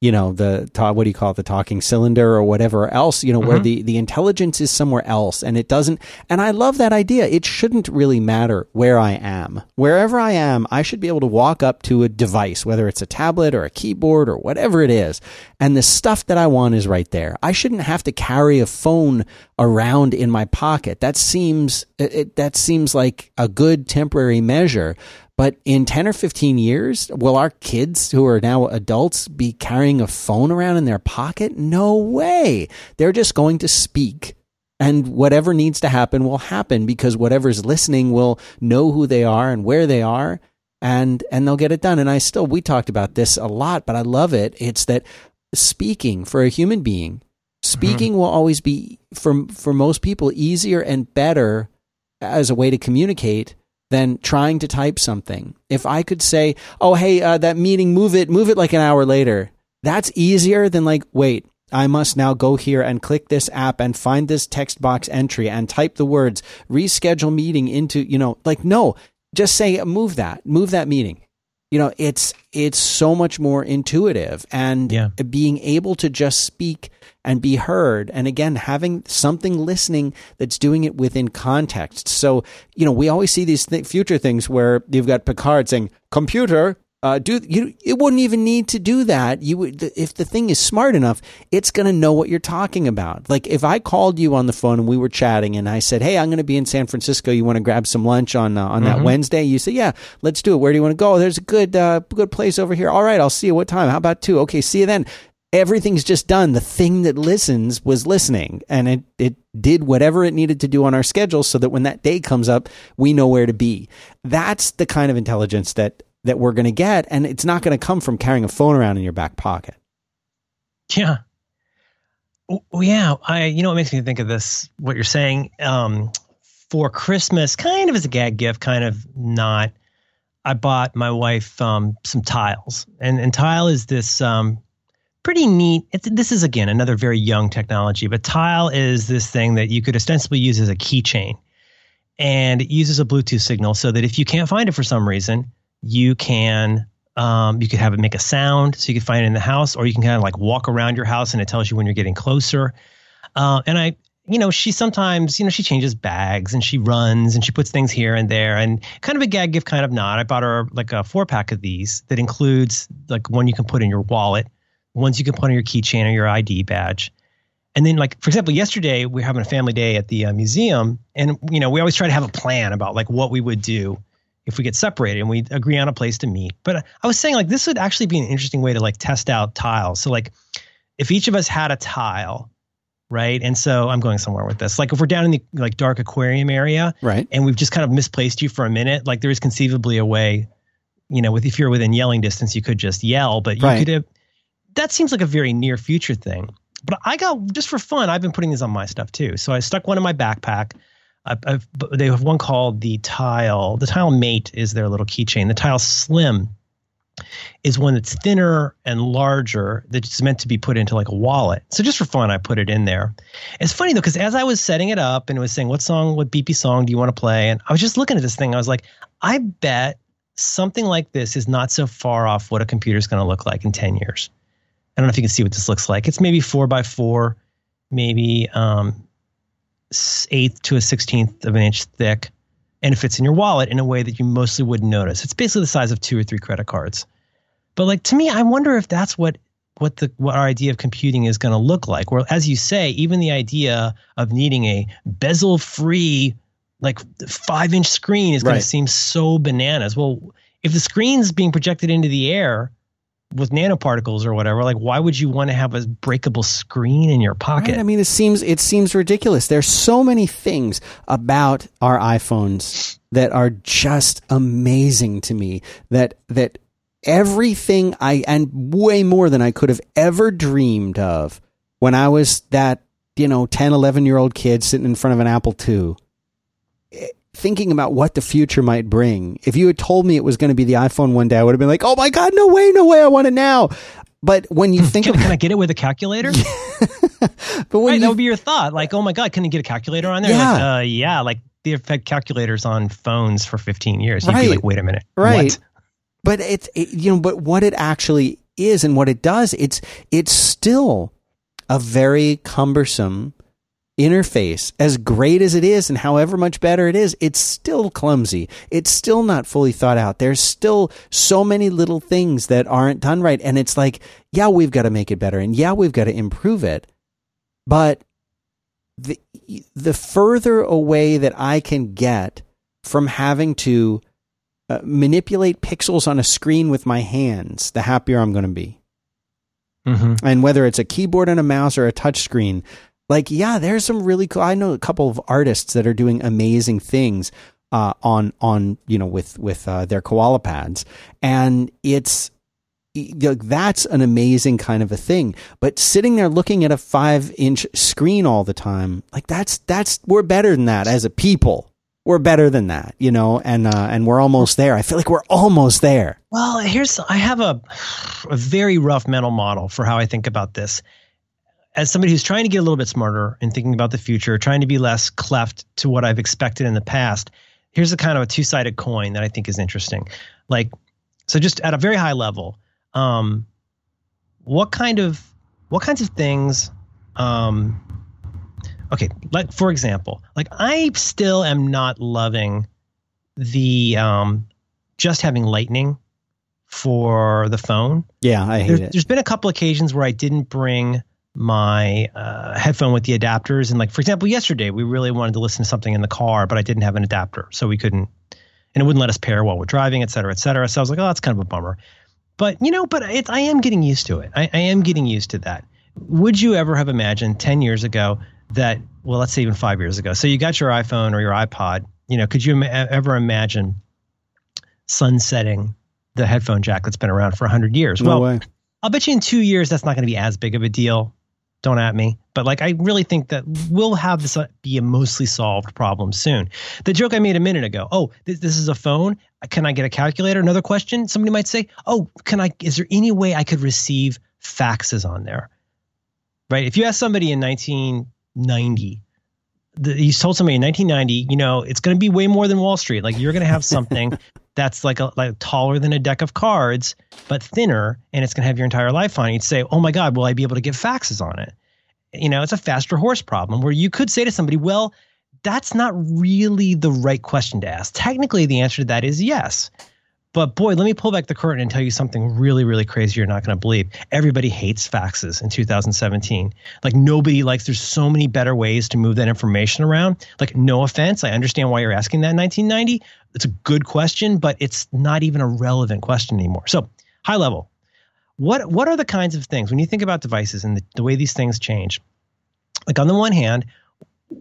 you know the what do you call it the talking cylinder or whatever else you know mm-hmm. where the the intelligence is somewhere else and it doesn't and I love that idea. It shouldn't really matter where I am. Wherever I am I should be able to walk up to a device whether it's a tablet or a keyboard or whatever it is and the stuff that I want is right there. I shouldn't have to carry a phone around in my pocket. That seems it, that seems like a good temporary measure but in 10 or 15 years, will our kids who are now adults be carrying a phone around in their pocket? No way. They're just going to speak. And whatever needs to happen will happen because whatever's listening will know who they are and where they are and and they'll get it done. And I still we talked about this a lot, but I love it. It's that speaking for a human being, speaking mm-hmm. will always be for for most people easier and better as a way to communicate than trying to type something. If I could say, "Oh, hey, uh, that meeting, move it, move it like an hour later," that's easier than like, wait, I must now go here and click this app and find this text box entry and type the words, reschedule meeting into, you know, like no, just say move that, move that meeting. You know, it's it's so much more intuitive and yeah. being able to just speak and be heard. And again, having something listening that's doing it within context. So, you know, we always see these th- future things where you've got Picard saying, computer, uh, do you? It wouldn't even need to do that. You would, if the thing is smart enough, it's going to know what you're talking about. Like if I called you on the phone and we were chatting, and I said, "Hey, I'm going to be in San Francisco. You want to grab some lunch on uh, on mm-hmm. that Wednesday?" You say, "Yeah, let's do it. Where do you want to go? There's a good uh, good place over here. All right, I'll see you. What time? How about two? Okay, see you then everything's just done. The thing that listens was listening and it, it did whatever it needed to do on our schedule so that when that day comes up, we know where to be. That's the kind of intelligence that, that we're going to get. And it's not going to come from carrying a phone around in your back pocket. Yeah. Oh, yeah. I, you know, it makes me think of this, what you're saying, um, for Christmas, kind of as a gag gift, kind of not. I bought my wife um, some tiles, and and tile is this um, pretty neat. This is again another very young technology, but Tile is this thing that you could ostensibly use as a keychain, and it uses a Bluetooth signal so that if you can't find it for some reason, you can um, you could have it make a sound, so you can find it in the house, or you can kind of like walk around your house and it tells you when you're getting closer. Uh, and I, you know, she sometimes, you know, she changes bags and she runs and she puts things here and there and kind of a gag gift, kind of not. I bought her like a four pack of these that includes like one you can put in your wallet ones you can put on your keychain or your ID badge. And then, like for example, yesterday we are having a family day at the uh, museum, and you know we always try to have a plan about like what we would do if we get separated and we agree on a place to meet. But I was saying like this would actually be an interesting way to like test out tiles. So like if each of us had a tile, right? And so I'm going somewhere with this. Like if we're down in the like dark aquarium area, right, and we've just kind of misplaced you for a minute, like there is conceivably a way, you know, with if you're within yelling distance, you could just yell, but you right. could have that seems like a very near future thing. But I got just for fun. I've been putting these on my stuff too. So I stuck one in my backpack. I've, they have one called the Tile. The Tile Mate is their little keychain. The Tile Slim is one that's thinner and larger that's meant to be put into like a wallet. So just for fun, I put it in there. It's funny though, because as I was setting it up and it was saying, what song, what beepy song do you want to play? And I was just looking at this thing. I was like, I bet something like this is not so far off what a computer is going to look like in 10 years. I don't know if you can see what this looks like. It's maybe four by four, maybe um, eighth to a sixteenth of an inch thick, and it fits in your wallet in a way that you mostly wouldn't notice. It's basically the size of two or three credit cards. But like to me, I wonder if that's what what the what our idea of computing is going to look like. Where, as you say, even the idea of needing a bezel-free, like five-inch screen is going right. to seem so bananas. Well, if the screen's being projected into the air with nanoparticles or whatever like why would you want to have a breakable screen in your pocket right? i mean it seems it seems ridiculous there's so many things about our iphones that are just amazing to me that that everything i and way more than i could have ever dreamed of when i was that you know 10 11 year old kid sitting in front of an apple ii thinking about what the future might bring. If you had told me it was going to be the iPhone one day, I would have been like, "Oh my god, no way, no way, I want it now." But when you think, can, of, can I get it with a calculator? but when right, you, that would be your thought, like, "Oh my god, can you get a calculator on there?" Yeah, like, uh, yeah. Like they've had calculators on phones for 15 years. You'd right. be like, "Wait a minute, right?" What? But it's it, you know, but what it actually is and what it does, it's it's still a very cumbersome interface. As great as it is and however much better it is, it's still clumsy. It's still not fully thought out. There's still so many little things that aren't done right. And it's like, yeah, we've got to make it better and yeah, we've got to improve it. But the the further away that I can get from having to uh, manipulate pixels on a screen with my hands, the happier I'm going to be. Mm-hmm. And whether it's a keyboard and a mouse or a touch screen, like yeah, there's some really cool. I know a couple of artists that are doing amazing things uh, on on you know with with uh, their koala pads, and it's that's an amazing kind of a thing. But sitting there looking at a five inch screen all the time, like that's that's we're better than that as a people. We're better than that, you know, and uh, and we're almost there. I feel like we're almost there. Well, here's I have a a very rough mental model for how I think about this. As somebody who's trying to get a little bit smarter and thinking about the future, trying to be less cleft to what I've expected in the past, here's a kind of a two sided coin that I think is interesting. Like, so just at a very high level, um, what kind of what kinds of things um, okay like for example like i still am not loving the um, just having lightning for the phone yeah i hate there's, it there's been a couple occasions where i didn't bring my uh, headphone with the adapters and like for example yesterday we really wanted to listen to something in the car but i didn't have an adapter so we couldn't and it wouldn't let us pair while we're driving et cetera et cetera so i was like oh that's kind of a bummer but you know, but it, I am getting used to it. I, I am getting used to that. Would you ever have imagined ten years ago that? Well, let's say even five years ago. So you got your iPhone or your iPod. You know, could you Im- ever imagine sunsetting the headphone jack that's been around for hundred years? No well, way. I'll bet you in two years that's not going to be as big of a deal. Don't at me. But like, I really think that we'll have this uh, be a mostly solved problem soon. The joke I made a minute ago. Oh, this, this is a phone. Can I get a calculator? Another question. Somebody might say, Oh, can I? Is there any way I could receive faxes on there? Right. If you ask somebody in 1990 the, you told somebody in 1990, you know, it's going to be way more than Wall Street. Like you're going to have something that's like a, like taller than a deck of cards, but thinner, and it's going to have your entire life on it. You'd say, "Oh my God, will I be able to get faxes on it?" You know, it's a faster horse problem where you could say to somebody, "Well, that's not really the right question to ask." Technically, the answer to that is yes. But boy, let me pull back the curtain and tell you something really, really crazy you're not going to believe. Everybody hates faxes in 2017. Like nobody likes, there's so many better ways to move that information around. Like, no offense. I understand why you're asking that in 1990. It's a good question, but it's not even a relevant question anymore. So, high level, what, what are the kinds of things when you think about devices and the, the way these things change? Like, on the one hand,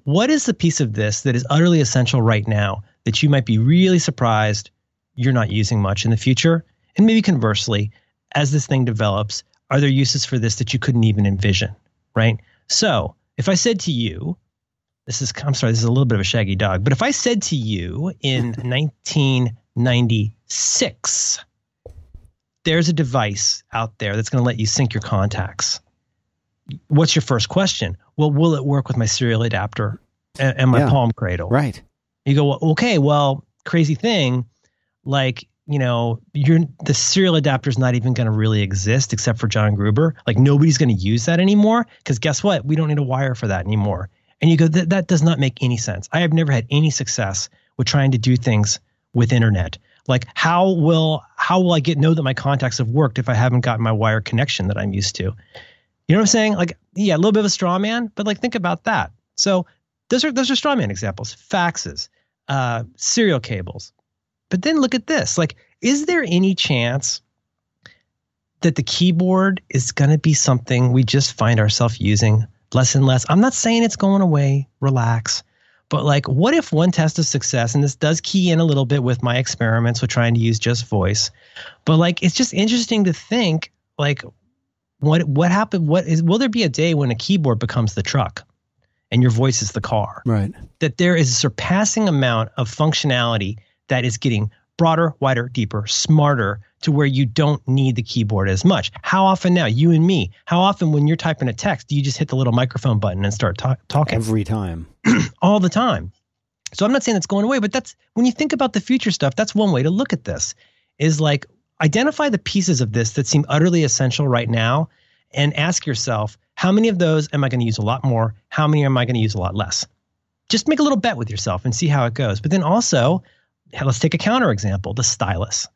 what is the piece of this that is utterly essential right now that you might be really surprised you're not using much in the future? And maybe conversely, as this thing develops, are there uses for this that you couldn't even envision? Right. So if I said to you, this is, I'm sorry, this is a little bit of a shaggy dog, but if I said to you in 1996, there's a device out there that's going to let you sync your contacts. What's your first question? Well, will it work with my serial adapter and, and my Yeah. palm cradle? Right. You go, well, okay, well, crazy thing, like, you know, you're the serial adapter is not even going to really exist except for John Gruber. Like nobody's going to use that anymore because guess what? We don't need a wire for that anymore. And you go, that, that does not make any sense. I have never had any success with trying to do things with internet. Like how will how will I get know that my contacts have worked if I haven't gotten my wire connection that I'm used to? You know what I'm saying? Like, yeah, a little bit of a straw man, but like think about that. So those are those are straw man examples. Faxes, uh, serial cables. But then look at this. Like, is there any chance that the keyboard is going to be something we just find ourselves using less and less? I'm not saying it's going away. Relax. But like, what if one test of success, and this does key in a little bit with my experiments with trying to use just voice, but like, it's just interesting to think like, what what happened? What is? Will there be a day when a keyboard becomes the truck, and your voice is the car? Right. that there is a surpassing amount of functionality that is getting broader, wider, deeper, smarter to where you don't need the keyboard as much. How often now, you and me, how often when you're typing a text, do you just hit the little microphone button and start ta- talking Every time. all the time? So I'm not saying it's going away, but that's when you think about the future stuff, that's one way to look at this is like, identify the pieces of this that seem utterly essential right now and ask yourself, how many of those am I going to use a lot more? How many am I going to use a lot less? Just make a little bet with yourself and see how it goes. But then also, let's take a counter example the stylus,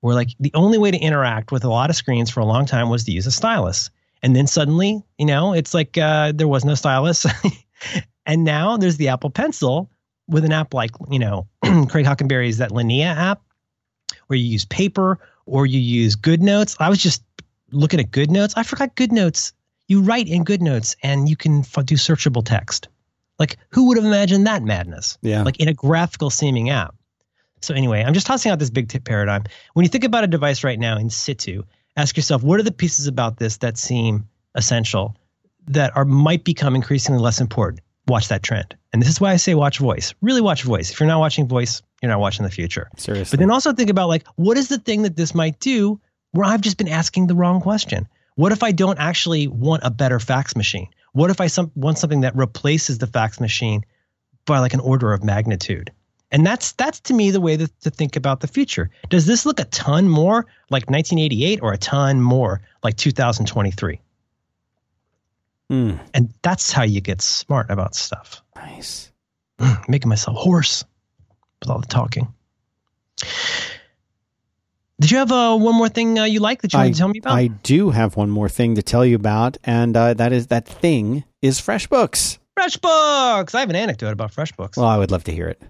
where like the only way to interact with a lot of screens for a long time was to use a stylus. And then suddenly, you know, it's like uh, there was no stylus. and now there's the Apple Pencil with an app like, you know, Craig Hockenberry's that Linea app, where you use paper or you use GoodNotes. I was just looking at GoodNotes. I forgot GoodNotes. You write in GoodNotes and you can f- do searchable text. Like, who would have imagined that madness? Yeah. Like in a graphical seeming app. So, anyway, I'm just tossing out this big tip paradigm. When you think about a device right now in situ, ask yourself what are the pieces about this that seem essential that are might become increasingly less important? Watch that trend. And this is why I say watch voice. Really watch voice. If you're not watching voice, you're not watching the future. Seriously. But then also think about like, what is the thing that this might do where I've just been asking the wrong question? What if I don't actually want a better fax machine? What if I some, want something that replaces the fax machine by like an order of magnitude? And that's that's to me the way to, to think about the future. Does this look a ton more like 1988 or a ton more like 2023? Mm, And that's how you get smart about stuff. nice. Making myself hoarse with all the talking. Did you have uh, one more thing uh, you like that you want to tell me about? I do have one more thing to tell you about, and uh, that is that thing is FreshBooks. FreshBooks. I have an anecdote about FreshBooks. Well, I would love to hear it.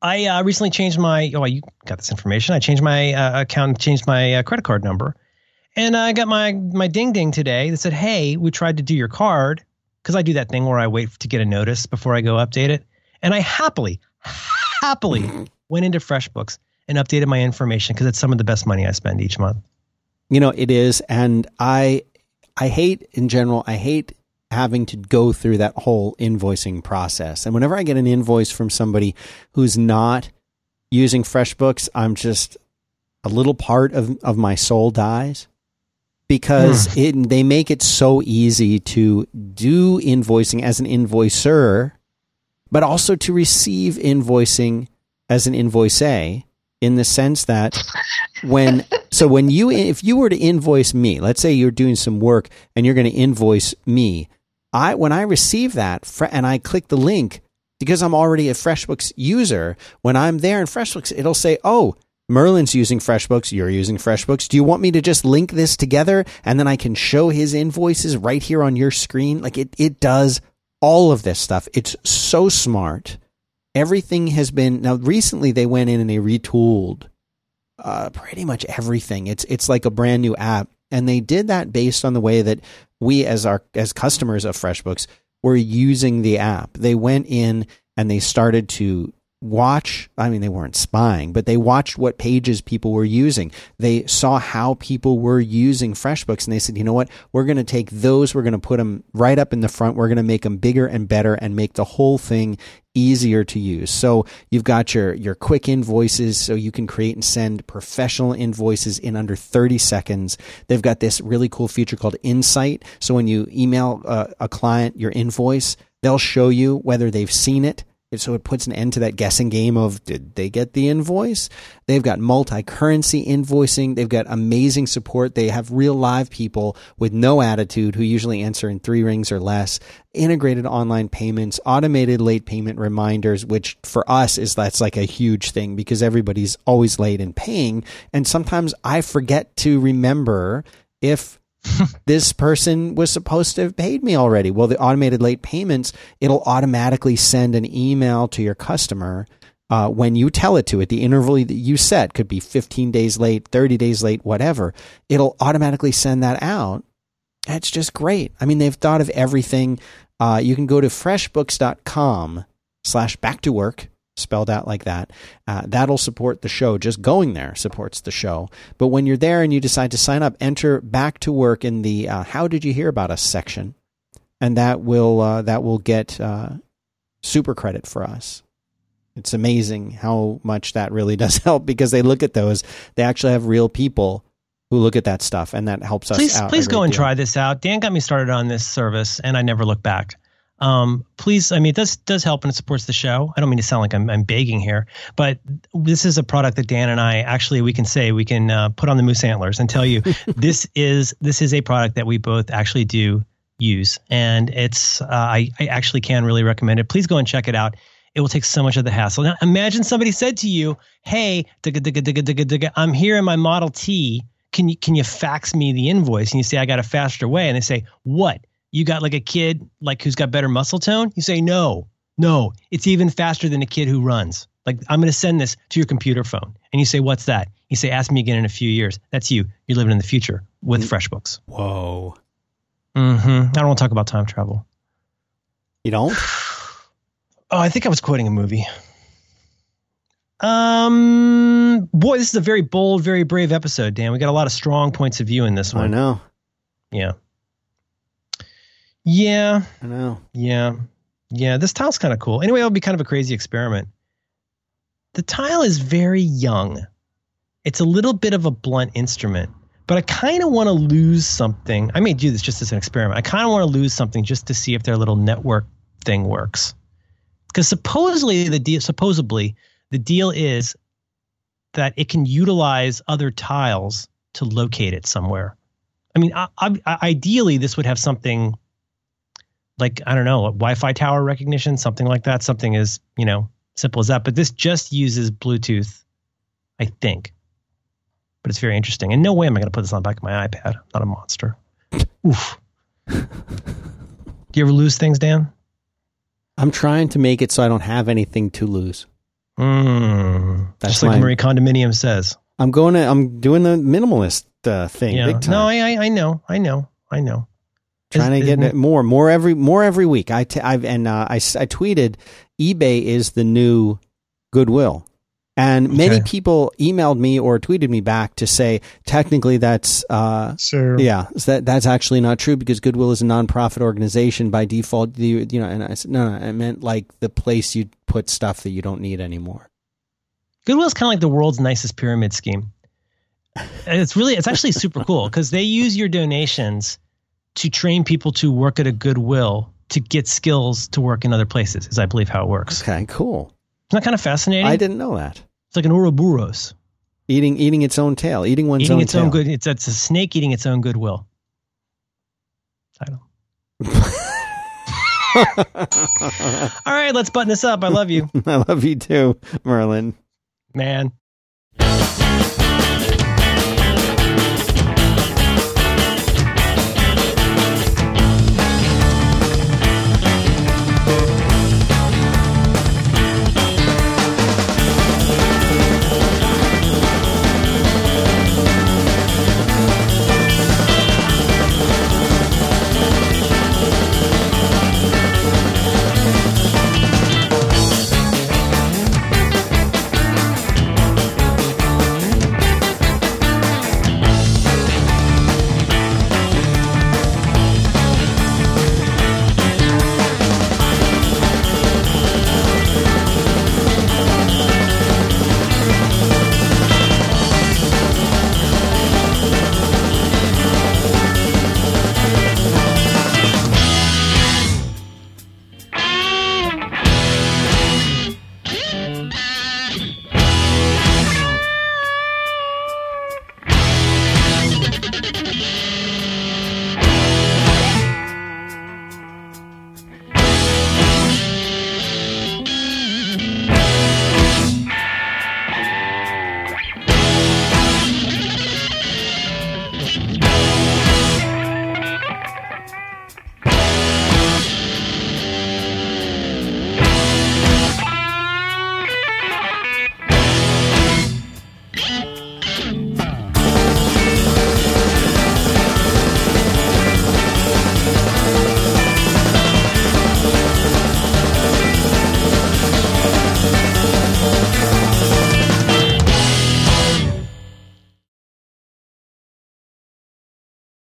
I uh, recently changed my. Oh, you got this information. I changed my uh, account, changed my uh, credit card number, and I got my my ding ding today that said, "Hey, we tried to do your card." Because I do that thing where I wait to get a notice before I go update it, and I happily, happily went into FreshBooks and updated my information because it's some of the best money I spend each month. You know, it is, and I I hate in general, I hate having to go through that whole invoicing process. And whenever I get an invoice from somebody who's not using FreshBooks, I'm just a little part of, of my soul dies because hmm. it, they make it so easy to do invoicing as an invoicer, but also to receive invoicing as an invoicee in the sense that when so when you if you were to invoice me let's say you're doing some work and you're going to invoice me i when i receive that and i click the link because i'm already a freshbooks user when i'm there in freshbooks it'll say oh merlin's using freshbooks you're using freshbooks. Do you want me to just link this together and then i can show his invoices right here on your screen? Like it, it does all of this stuff. It's so smart. Everything has been now recently they went in and they retooled uh, pretty much everything. It's it's like a brand new app and they did that based on the way that we as our as customers of freshbooks were using the app. They went in and they started to watch i mean they weren't spying but they watched what pages people were using. They saw how people were using freshbooks and they said you know what? We're going to take those we're going to put them right up in the front we're going to make them bigger and better and make the whole thing easier to use. So you've got your your quick invoices so you can create and send professional invoices in under 30 seconds. They've got this really cool feature called insight. So when you email a, a client your invoice they'll show you whether they've seen it so it puts an end to that guessing game of did they get the invoice? They've got multi currency invoicing. They've got amazing support. They have real live people with no attitude who usually answer in three rings or less. Integrated online payments, automated late payment reminders, which for us is that's like a huge thing because everybody's always late in paying. And sometimes I forget to remember if this person was supposed to have paid me already. Well, the automated late payments, it'll automatically send an email to your customer uh, when you tell it to. At the interval that you set could be 15 days late, 30 days late, whatever. It'll automatically send that out. That's just great. I mean, they've thought of everything. Uh, you can go to freshbooks.com slash back to work spelled out like that. Uh, that'll support the show. Just going there supports the show. But when you're there and you decide to sign up, enter back to work in the uh, "How did you hear about us?" section, and that will uh, that will get uh, super credit for us. It's amazing how much that really does help because they look at those. They actually have real people who look at that stuff, and that helps us please, out. Please go and deal. try this out. Dan got me started on this service, and I never looked back. Um, please, I mean, this does help and it supports the show. I don't mean to sound like I'm, I'm begging here, but this is a product that Dan and I actually we can say we can uh, put on the moose antlers and tell you this is this is a product that we both actually do use, and it's uh, I, I actually can really recommend it. Please go and check it out. It will take so much of the hassle. Now, imagine somebody said to you, "Hey, digga, digga, digga, digga, digga, I'm here in my Model T. Can you can you fax me the invoice?" And you say, "I got a faster way," and they say, "What?" You got like a kid like who's got better muscle tone you say no no it's even faster than a kid who runs like i'm going to send this to your computer phone and you say what's that you say ask me again in a few years that's you you're living in the future with Mm. freshbooks Whoa. mm-hmm. i don't want to talk about time travel You don't? oh i think i was quoting a movie um boy this is a very bold very brave episode dan we got a lot of strong points of view in this one. I know. yeah yeah I know. Yeah. Yeah. This tile's kind of cool. Anyway, it'll be kind of a crazy experiment. The tile is very young. It's a little bit of a blunt instrument, but I kind of want to lose something. I may do this just as an experiment. I kind of want to lose something just to see if their little network thing works. Because supposedly the deal, supposedly the deal is that it can utilize other tiles to locate it somewhere. I mean, I, I, ideally, this would have something like I don't know, Wi-Fi tower recognition, something like that. Something as you know simple as that. But this just uses Bluetooth, I think. But it's very interesting. And no way am I going to put this on the back of my iPad. I'm not a monster. Oof. Do you ever lose things, Dan? I'm trying to make it so I don't have anything to lose. Mm, That's just like my- Marie Condominium says. I'm going to. I'm doing the minimalist uh, thing. Yeah. Big time. No, I, I I know, I know, I know. Trying to get is- more, more every, more every week. I, t- I've and uh, I, I tweeted, eBay is the new Goodwill, and many Okay. people emailed me or tweeted me back to say technically that's uh, So yeah that that's actually not true because Goodwill is a nonprofit organization by default. You, you know, and I said no, no, I meant like the place you put stuff that you don't need anymore. Goodwill is kind of like the world's nicest pyramid scheme. It's really, it's actually super cool because they use your donations to train people to work at a Goodwill to get skills to work in other places. Is I believe how it works. Okay, cool. Isn't that kind of fascinating? I didn't know that. It's like an Ouroboros Eating eating its own tail, eating one's eating own its tail. own good. It's it's a snake eating its own goodwill. Title. All right, let's button this up. I love you, I love you too, Merlin. man.